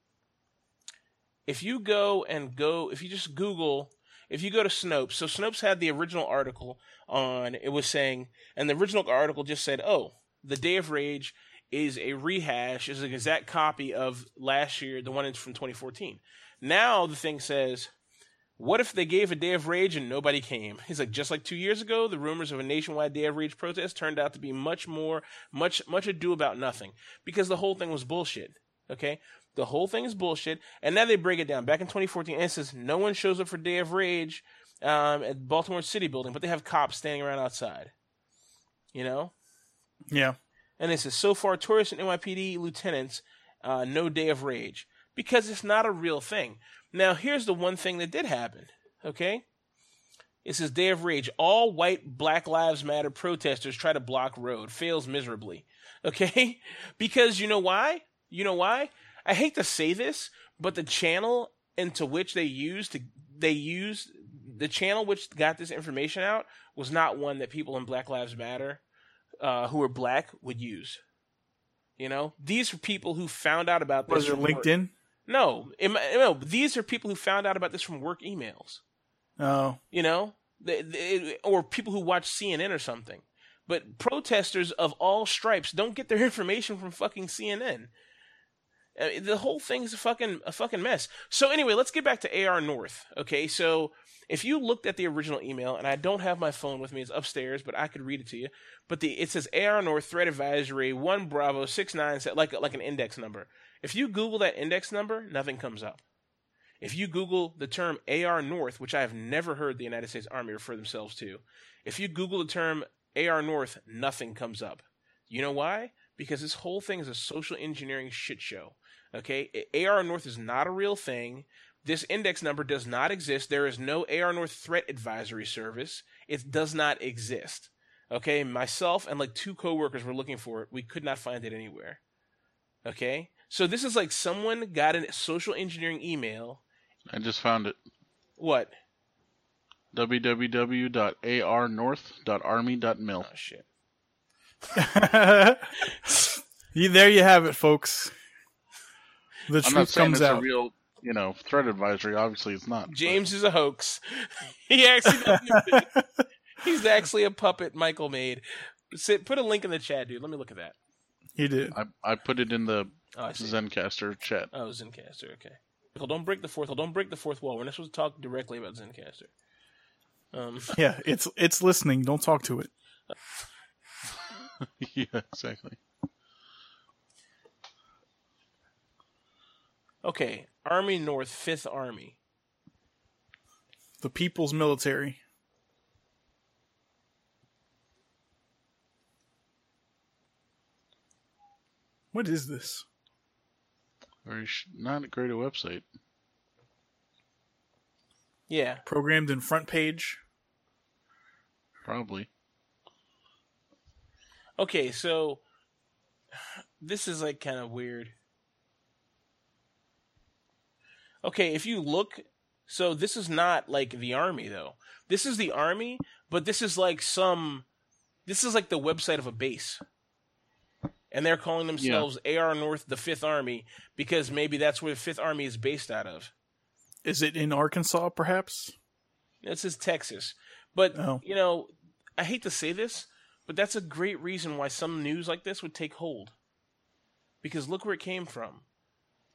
If you go and go, if you just Google, if you go to Snopes, so Snopes had the original article on. It was saying, and the original article just said, "Oh, the Day of Rage is a rehash, is an exact copy of last year, the one from 2014. Now the thing says, what if they gave a day of rage and nobody came? He's like, just like two years ago, the rumors of a nationwide day of rage protest turned out to be much more, much, much ado about nothing because the whole thing was bullshit. Okay. The whole thing is bullshit. And now they break it down. Back in 2014, and it says no one shows up for day of rage um, at Baltimore City building, but they have cops standing around outside. You know? Yeah. And it says, so far, tourists and NYPD lieutenants, uh, no day of rage. Because it's not a real thing. Now, here's the one thing that did happen, okay? It says, day of rage. All white Black Lives Matter protesters try to block road. Fails miserably. Okay? because you know why? You know why? I hate to say this, but the channel into which they used to, they used, the channel which got this information out was not one that people in Black Lives Matter uh, who are black would use. You know, these are people who found out about this. Was it LinkedIn? No, no. These are people who found out about this from work emails. Oh, you know, they, they, or people who watch CNN or something. But protesters of all stripes don't get their information from fucking CNN. I uh, the whole thing's a fucking a fucking mess. So anyway, let's get back to AR North. Okay, so if you looked at the original email, and I don't have my phone with me, it's upstairs, but I could read it to you. But the it says AR North Threat Advisory One Bravo Six Nine like like an index number. If you Google that index number, nothing comes up. If you Google the term AR North, which I have never heard the United States Army refer themselves to, if you Google the term AR North, nothing comes up. You know why? Because this whole thing is a social engineering shit show. Okay, AR North is not a real thing. This index number does not exist. There is no AR North threat advisory service. It does not exist. Okay, myself and like two coworkers were looking for it. We could not find it anywhere. Okay, so this is like someone got a social engineering email. I just found it. What? www.arnorth.army.mil. Oh shit. You- there you have it, folks. The I'm truth saying comes it's out. a real, you know, threat advisory. Obviously, it's not. but- James is a hoax. he actually. He's actually a puppet Michael made. Sit, put a link in the chat, dude. Let me look at that. he did. I, I put it in the Oh, I see. Zencastr chat. Oh, Zencastr. Okay. Michael, don't break the fourth wall. Don't break the fourth wall. We're not supposed to talk directly about Zencastr. Um, Yeah, it's it's listening. Don't talk to it. yeah, exactly. okay. Army North, Fifth Army. The People's Military. What is this? Very sh- not great a website. Yeah. Programmed in FrontPage. Probably. Okay, so this is like kind of weird. Okay, if you look, so this is not like the army though. This is the army, but this is like some this is like the website of a base. And they're calling themselves AR North the 5th Army because maybe that's where the 5th Army is based out of. Is it in Arkansas, perhaps? This is Texas. But, Oh. you know, I hate to say this, but that's a great reason why some news like this would take hold. Because look where it came from.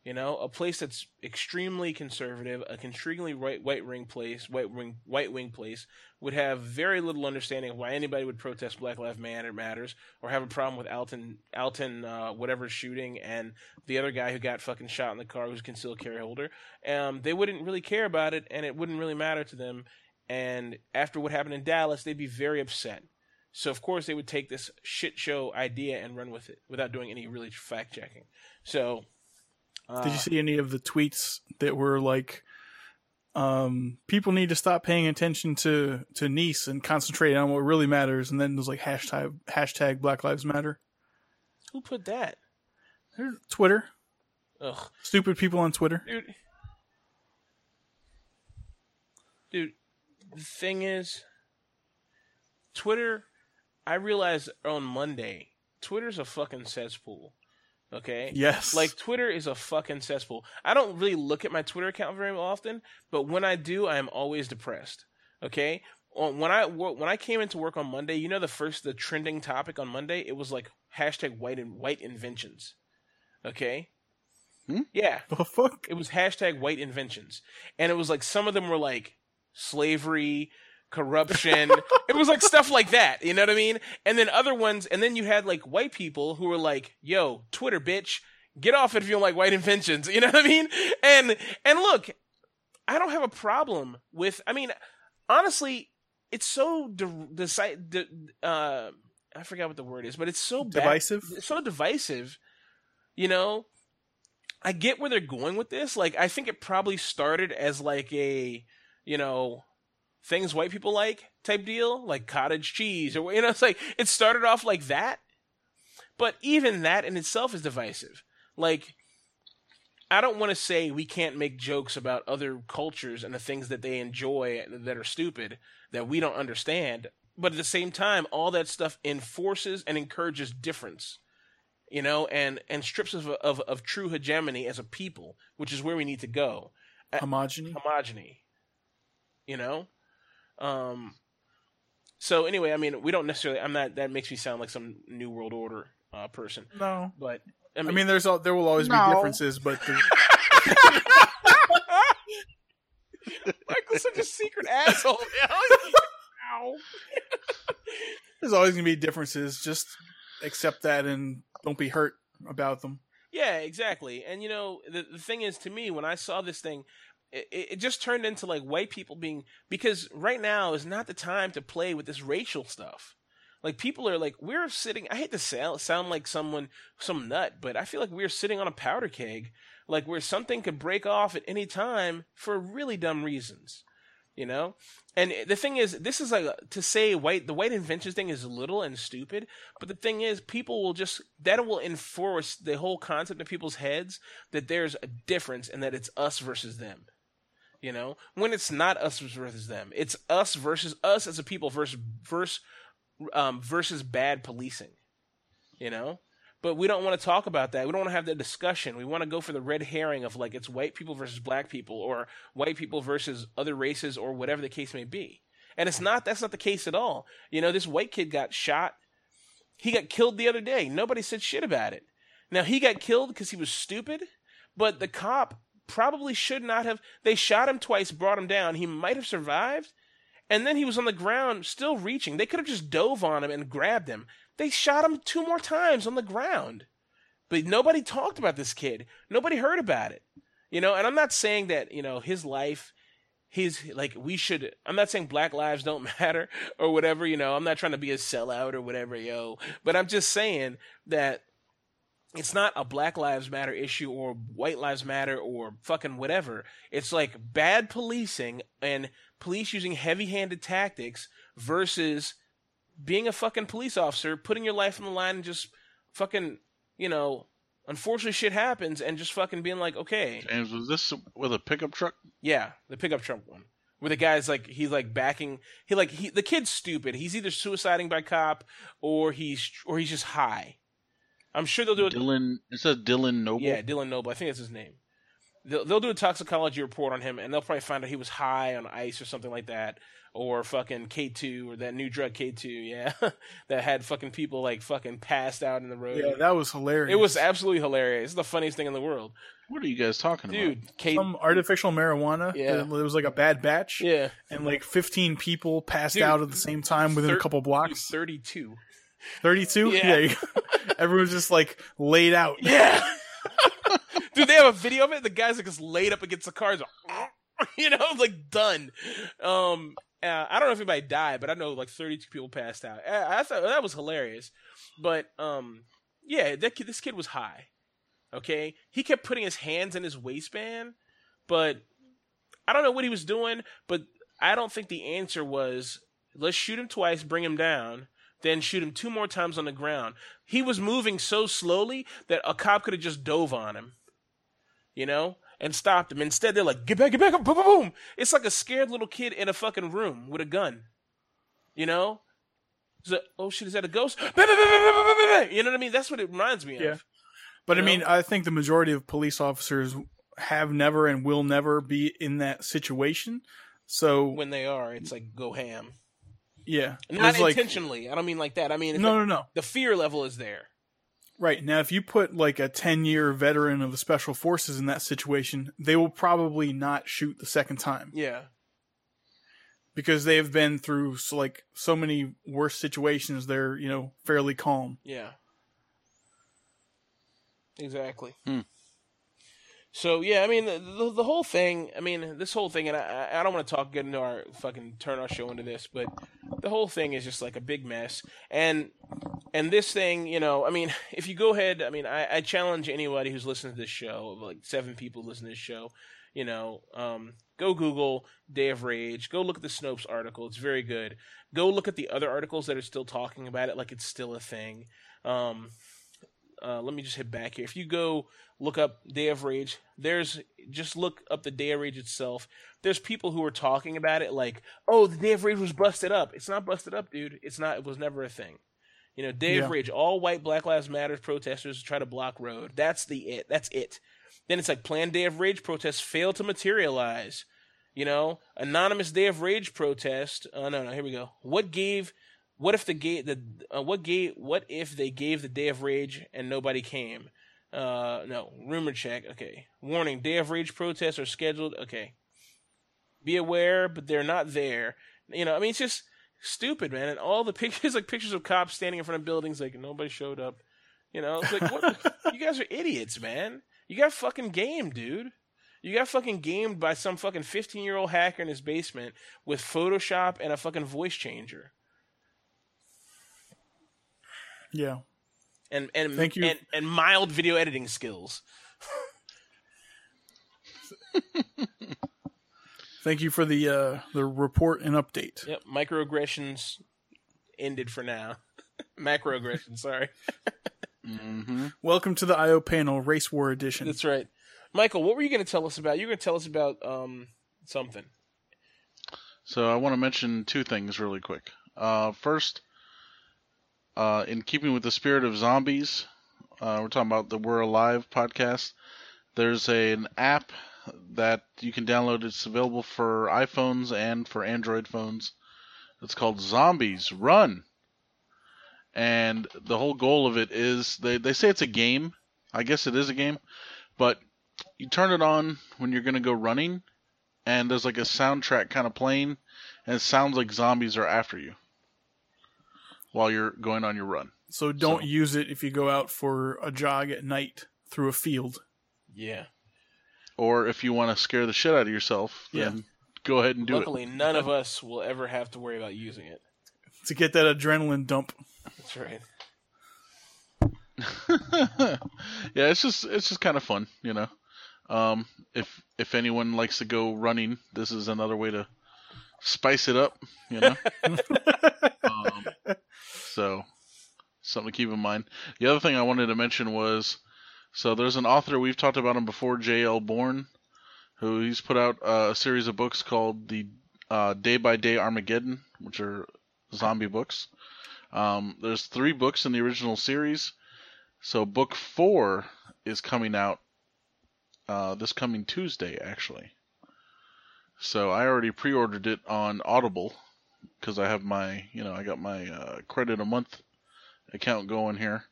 You know, a place that's extremely conservative, a extremely right white wing place, white wing white wing place, would have very little understanding of why anybody would protest Black Lives Matter matters or have a problem with Alton Alton uh, whatever shooting and the other guy who got fucking shot in the car who's concealed carry holder. Um, they wouldn't really care about it, and it wouldn't really matter to them. And after what happened in Dallas, they'd be very upset. So of course they would take this shit show idea and run with it without doing any really fact checking. So uh, Did you see any of the tweets that were like, um, people need to stop paying attention to to Nice and concentrate on what really matters? And then there's like hashtag hashtag Black Lives Matter. who put that? Twitter, Ugh, stupid people on Twitter. dude. Dude, the thing is, Twitter. I realized on Monday, Twitter's a fucking cesspool. Okay. Yes, Like Twitter is a fucking cesspool. I don't really look at my Twitter account very often, but when I do, I am always depressed. Okay, when I when I came into work on Monday, you know the first the trending topic on Monday, it was like hashtag white and white inventions. Okay, Hmm? yeah, the fuck. it was hashtag white inventions, and it was like some of them were like slavery, corruption. it was like stuff like that. You know what I mean? And then other ones, and then you had like white people who were like, "Yo, Twitter, bitch, get off it if you don't like white inventions." You know what I mean? And and look, I don't have a problem with. I mean, honestly, it's so de- de- uh, I forgot what the word is, but it's so bad- Divisive? so divisive. You know, I get where they're going with this. Like, I think it probably started as like a, you know, things white people like type deal, like cottage cheese, or you know, it's like it started off like that. But even that in itself is divisive. Like, I don't want to say we can't make jokes about other cultures and the things that they enjoy that are stupid that we don't understand. But at the same time, all that stuff enforces and encourages difference you know, and and strips of, of of true hegemony as a people, which is where we need to go. Homogeny. Homogeny, you know. Um. So anyway, I mean, we don't necessarily. I'm not. That makes me sound like some new world order uh, person, No, but I I mean, mean there's all, there will always be differences, but the, Michael's such a secret asshole. There's always gonna be differences. Just accept that and don't be hurt about them. Yeah, exactly. And you know, the the thing is, to me, when I saw this thing, it, it just turned into like white people being because right now is not the time to play with this racial stuff. Like people are like we're sitting. I hate to sound sound like someone some nut, but I feel like we're sitting on a powder keg, like where something could break off at any time for really dumb reasons, you know. And the thing is, this is like to say white the white inventions thing is little and stupid, but the thing is, people will just that will enforce the whole concept in people's heads that there's a difference and that it's us versus them you know when it's not us versus them. It's us versus us as a people versus versus um, versus bad policing you know? But we don't want to talk about that. We don't want to have that discussion. We want to go for the red herring of like it's white people versus black people or white people versus other races or whatever the case may be. And it's not that's not the case at all. You know this white kid got shot. He got killed the other day. Nobody said shit about it. Now he got killed because he was stupid but the cop probably should not have. They shot him twice, brought him down. He might have survived. And then he was on the ground, still reaching. They could have just dove on him and grabbed him. They shot him two more times on the ground. But nobody talked about this kid. Nobody heard about it. You know, and I'm not saying that, you know, his life, his, like, we should, I'm not saying black lives don't matter or whatever, you know, I'm not trying to be a sellout or whatever, yo. But I'm just saying that it's not a Black Lives Matter issue or White Lives Matter or fucking whatever. It's like bad policing and police using heavy handed tactics versus being a fucking police officer, putting your life on the line and just fucking, you know, unfortunately shit happens and just fucking being like, okay. James, was this with a pickup truck? Yeah, the pickup truck one. Where the guy's like he's like backing he like he the kid's stupid. He's either suiciding by cop or he's or he's just high I'm sure they'll do it. Dylan. It says Dylan Noble. Yeah, Dylan Noble. I think that's his name. They'll, they'll do a toxicology report on him, and they'll probably find out he was high on ice or something like that, or fucking K two or that new drug K two. Yeah, that had fucking people like fucking passed out in the road. Yeah, that was hilarious. It was absolutely hilarious. It's the funniest thing in the world. What are you guys talking about? Dude, about? K- some artificial marijuana. Yeah. it was like a bad batch. yeah, and like 15 people passed Dude, out at the same time within thir- a couple blocks. thirty two. 32. Yeah. everyone's just like laid out. Yeah. Dude, they have a video of it. The guy's like just laid up against the cars. like, you know, like done. Um, uh, I don't know if anybody died, but I know like 32 people passed out. I, I thought that was hilarious. But um, yeah, that kid, this kid was high. Okay, he kept putting his hands in his waistband, but I don't know what he was doing. But I don't think the answer was let's shoot him twice, bring him down, then shoot him two more times on the ground. He was moving so slowly that a cop could have just dove on him, you know, and stopped him. Instead, they're like, "Get back, get back!" Boom, boom, boom. It's like a scared little kid in a fucking room with a gun, you know. Like, oh shit, is that a ghost? You know what I mean? That's what it reminds me of. Yeah. But I You mean, know? I think the majority of police officers have never and will never be in that situation. So When they are, it's like go ham. Yeah, Not It's like- intentionally. I don't mean like that. I mean no, like no, no. the fear level is there. Right now, if you put like a ten-year veteran of the special forces in that situation, they will probably not shoot the second time Yeah. because they have been through so, like so many worse situations. They're you know fairly calm. Yeah. Exactly. Hmm. So yeah, I mean the, the the whole thing. I mean this whole thing, and I I don't want to talk get into our fucking turn our show into this, but the whole thing is just like a big mess. And and this thing, you know, I mean, if you go ahead, I mean, I, I challenge anybody who's listening to this show, like seven people listen to this show, you know, um, go Google Day of Rage, go look at the Snopes article, it's very good. Go look at the other articles that are still talking about it, like it's still a thing. Um, uh, let me just hit back here. If you go look up Day of Rage, there's just look up the Day of Rage itself. There's people who are talking about it like, oh, the Day of Rage was busted up. It's not busted up, dude. It's not. It was never a thing. You know, Day Yeah. of Rage, all white Black Lives Matter protesters try to block road. That's the it. That's it. Then it's like planned Day of Rage protests fail to materialize. You know, anonymous Day of Rage protest. Oh no, no, here we go. What gave? What if the gate? the uh, what gave? What if they gave the Day of Rage and nobody came? Uh, no, rumor check. Okay, warning: Day of Rage protests are scheduled. Okay, be aware, but they're not there. You know, I mean, it's just stupid, man. And all the pictures, like pictures of cops standing in front of buildings, like nobody showed up. You know, it's like what? you guys are idiots, man. You got fucking game, dude. You got fucking gamed by some fucking 15 year old hacker in his basement with Photoshop and a fucking voice changer. Yeah. And and Thank you. and, and mild video editing skills. Thank you for the uh, the report and update. Yep, microaggressions ended for now. Macroaggressions, sorry. hmm Welcome to the IO panel, Race War Edition. That's right. Michael, what were you going to tell us about? You were going to tell us about um something. So I want to mention two things really quick. Uh, first, uh, in keeping with the spirit of zombies, uh, we're talking about the We're Alive podcast. There's a, an app that you can download. It's available for iPhones and for Android phones. It's called Zombies Run. And the whole goal of it is they, they say it's a game. I guess it is a game. But you turn it on when you're going to go running, and there's like a soundtrack kind of playing, and it sounds like zombies are after you while you're going on your run. So don't So- use it if you go out for a jog at night through a field. Yeah. Or if you want to scare the shit out of yourself, Yeah. go ahead and do it. Luckily, none of us will ever have to worry about using it. To get that adrenaline dump. That's right. yeah, it's just it's just kind of fun, you know. Um, if if anyone likes to go running, this is another way to spice it up, you know. um, so something to keep in mind. The other thing I wanted to mention was so there's an author we've talked about him before, J.L. Bourne, who he's put out uh, a series of books called the uh, Day by Day Armageddon, which are zombie books. Um, there's three books in the original series, so book four is coming out uh, this coming Tuesday, actually. So I already pre-ordered it on Audible because I have my, you know, I got my uh, credit a month account going here.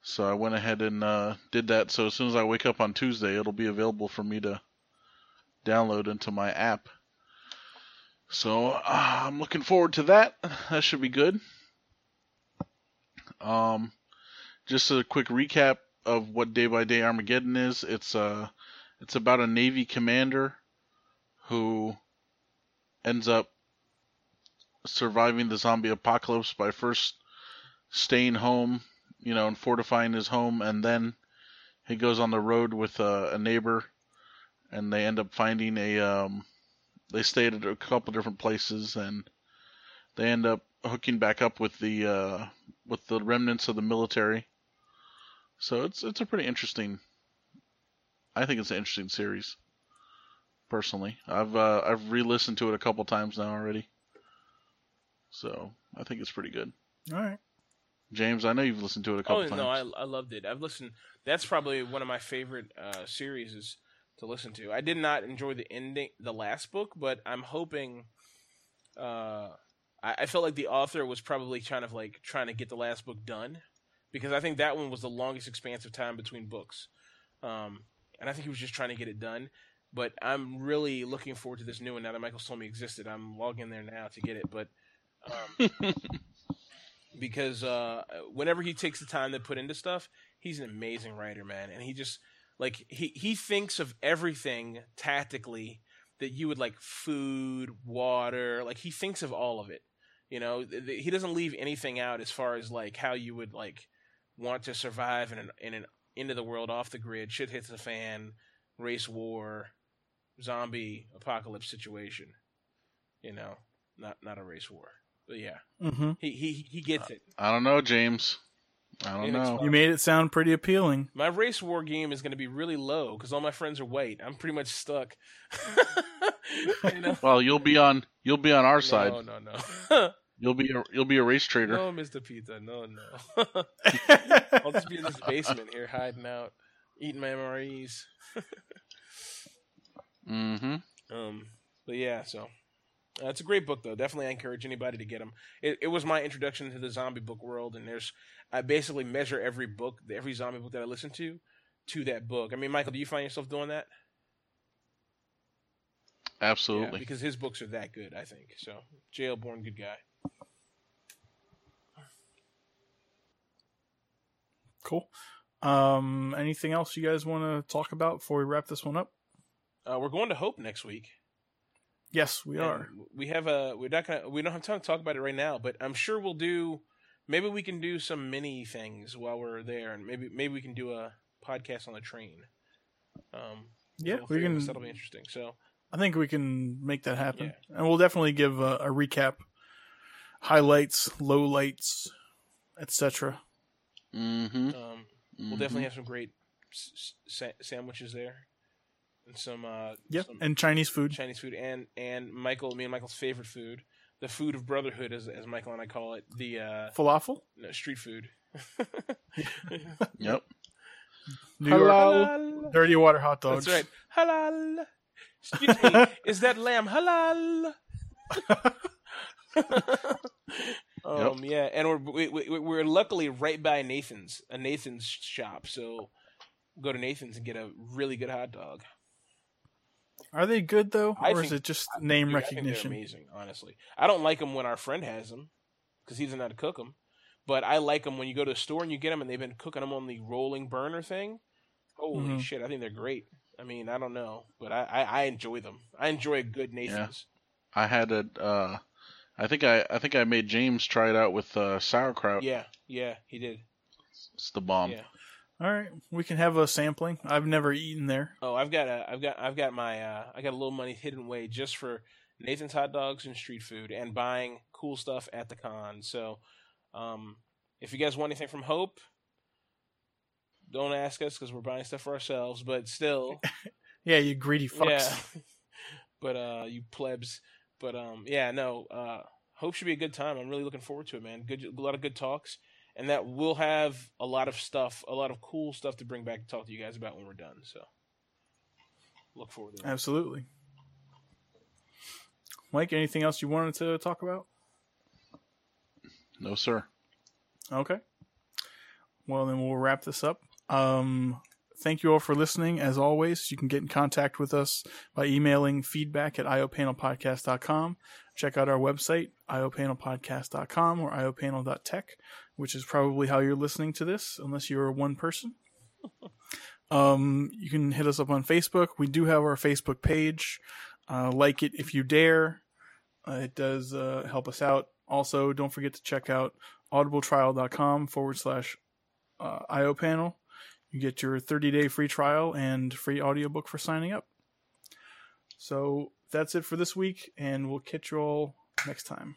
So I went ahead and uh, did that. So as soon as I wake up on Tuesday, it'll be available for me to download into my app. So uh, I'm looking forward to that. That should be good. Um, just a quick recap of what Day by Day Armageddon is. It's uh, it's about a Navy commander who ends up surviving the zombie apocalypse by first staying home, you know, and fortifying his home, and then he goes on the road with a, a neighbor, and they end up finding a um, they stayed at a couple different places, and they end up hooking back up with the uh, with the remnants of the military. So it's it's a pretty interesting. I think it's an interesting series. Personally, I've uh, I've re-listened to it a couple times now already. So I think it's pretty good. All right. James, I know you've listened to it a couple Oh times. no, I I loved it. I've listened. That's probably one of my favorite uh, series is to listen to. I did not enjoy the ending, the last book, but I'm hoping. Uh, I, I felt like the author was probably kind of like trying to get the last book done, because I think that one was the longest expanse of time between books, um, and I think he was just trying to get it done. But I'm really looking forward to this new one now that Michael told me existed. I'm logging there now to get it, but. Um, because uh, whenever he takes the time to put into stuff, he's an amazing writer, man. And he just like he he thinks of everything tactically that you would like food, water, like he thinks of all of it. You know, th- th- he doesn't leave anything out as far as like how you would like want to survive in an in an into the world off the grid, shit hits the fan, race war, zombie apocalypse situation. You know, not not a race war, but yeah, Mm-hmm. he he he gets it. I don't know, James. I don't know. You made it sound pretty appealing. My race war game is going to be really low because all my friends are white. I'm pretty much stuck. you know? Well, you'll be on you'll be on our side. No, no, no. You'll be a, you'll be a race trader. no, Mr. Pizza. No, no. I'll just be in this basement here hiding out, eating my MREs. Mm-hmm. Um, but yeah, so uh, it's a great book though. Definitely, I encourage anybody to get them. It, it was my introduction to the zombie book world, and there's I basically measure every book, every zombie book that I listen to, to that book. I mean, Michael, do you find yourself doing that? Yeah, Absolutely. because his books are that good, I think. So, J.L. Bourne, good guy. Cool. Um, anything else you guys want to talk about before we wrap this one up? Uh, we're going to Hope next week. Yes, we And are. We have a. We're not gonna. We don't have time to talk about it right now, but I'm sure we'll do maybe we can do some mini things while we're there, and maybe maybe we can do a podcast on the train. Um, Yeah, all we three of can. That'll be interesting. So I think we can make that happen, Yeah. and we'll definitely give a, a recap, highlights, lowlights, etc. Mm-hmm. um, we'll definitely have some great s- s- sandwiches there, and some uh, Yep, some and Chinese food. Chinese food, and and Michael, me and Michael's favorite food, the food of brotherhood, as as Michael and I call it, the uh, Falafel, no, street food. Yep. New York, Halal. dirty water hot dogs. That's right. Halal. Excuse me. Is that lamb halal? um, yeah, and we're we, we, we're luckily right by Nathan's, a Nathan's shop. So go to Nathan's and get a really good hot dog. Are they good though, I or is it just name Dude, I think recognition? amazing, honestly. I don't like them when our friend has them because he doesn't know how to cook them. But I like them when you go to a store and you get them and they've been cooking them on the rolling burner thing. Holy Mhm. shit! I think they're great. I mean, I don't know, but I, I, I enjoy them. I enjoy a good Nathan's. I had it. Uh, I think I I think I made James try it out with uh, sauerkraut. Yeah, yeah, he did. It's the bomb. Yeah. All right, we can have a sampling. I've never eaten there. Oh, I've got a, I've got, I've got my, uh, I got a little money hidden away just for Nathan's hot dogs and street food and buying cool stuff at the con. So, um, if you guys want anything from Hope, don't ask us because we're buying stuff for ourselves. But still, Yeah, you greedy fucks. yeah. but uh, you plebs. But um, yeah, no. Uh, Hope should be a good time. I'm really looking forward to it, man. Good, a lot of good talks, and that we'll have a lot of stuff, a lot of cool stuff to bring back to talk to you guys about when we're done. So, look forward to that. Absolutely. Mike, anything else you wanted to talk about? No, sir. Okay. Well, then we'll wrap this up. Um, thank you all for listening. As always, you can get in contact with us by emailing feedback at iopanelpodcast.com. Check out our website, iopanelpodcast.com or iopanel.tech, which is probably how you're listening to this, unless you're one person. Um, you can hit us up on Facebook. We do have our Facebook page. Uh, like it if you dare. Uh, it does uh, help us out. Also, don't forget to check out audibletrial.com forward slash uh, IO panel. You get your 30 day free trial and free audiobook for signing up. So that's it for this week, and we'll catch you all next time.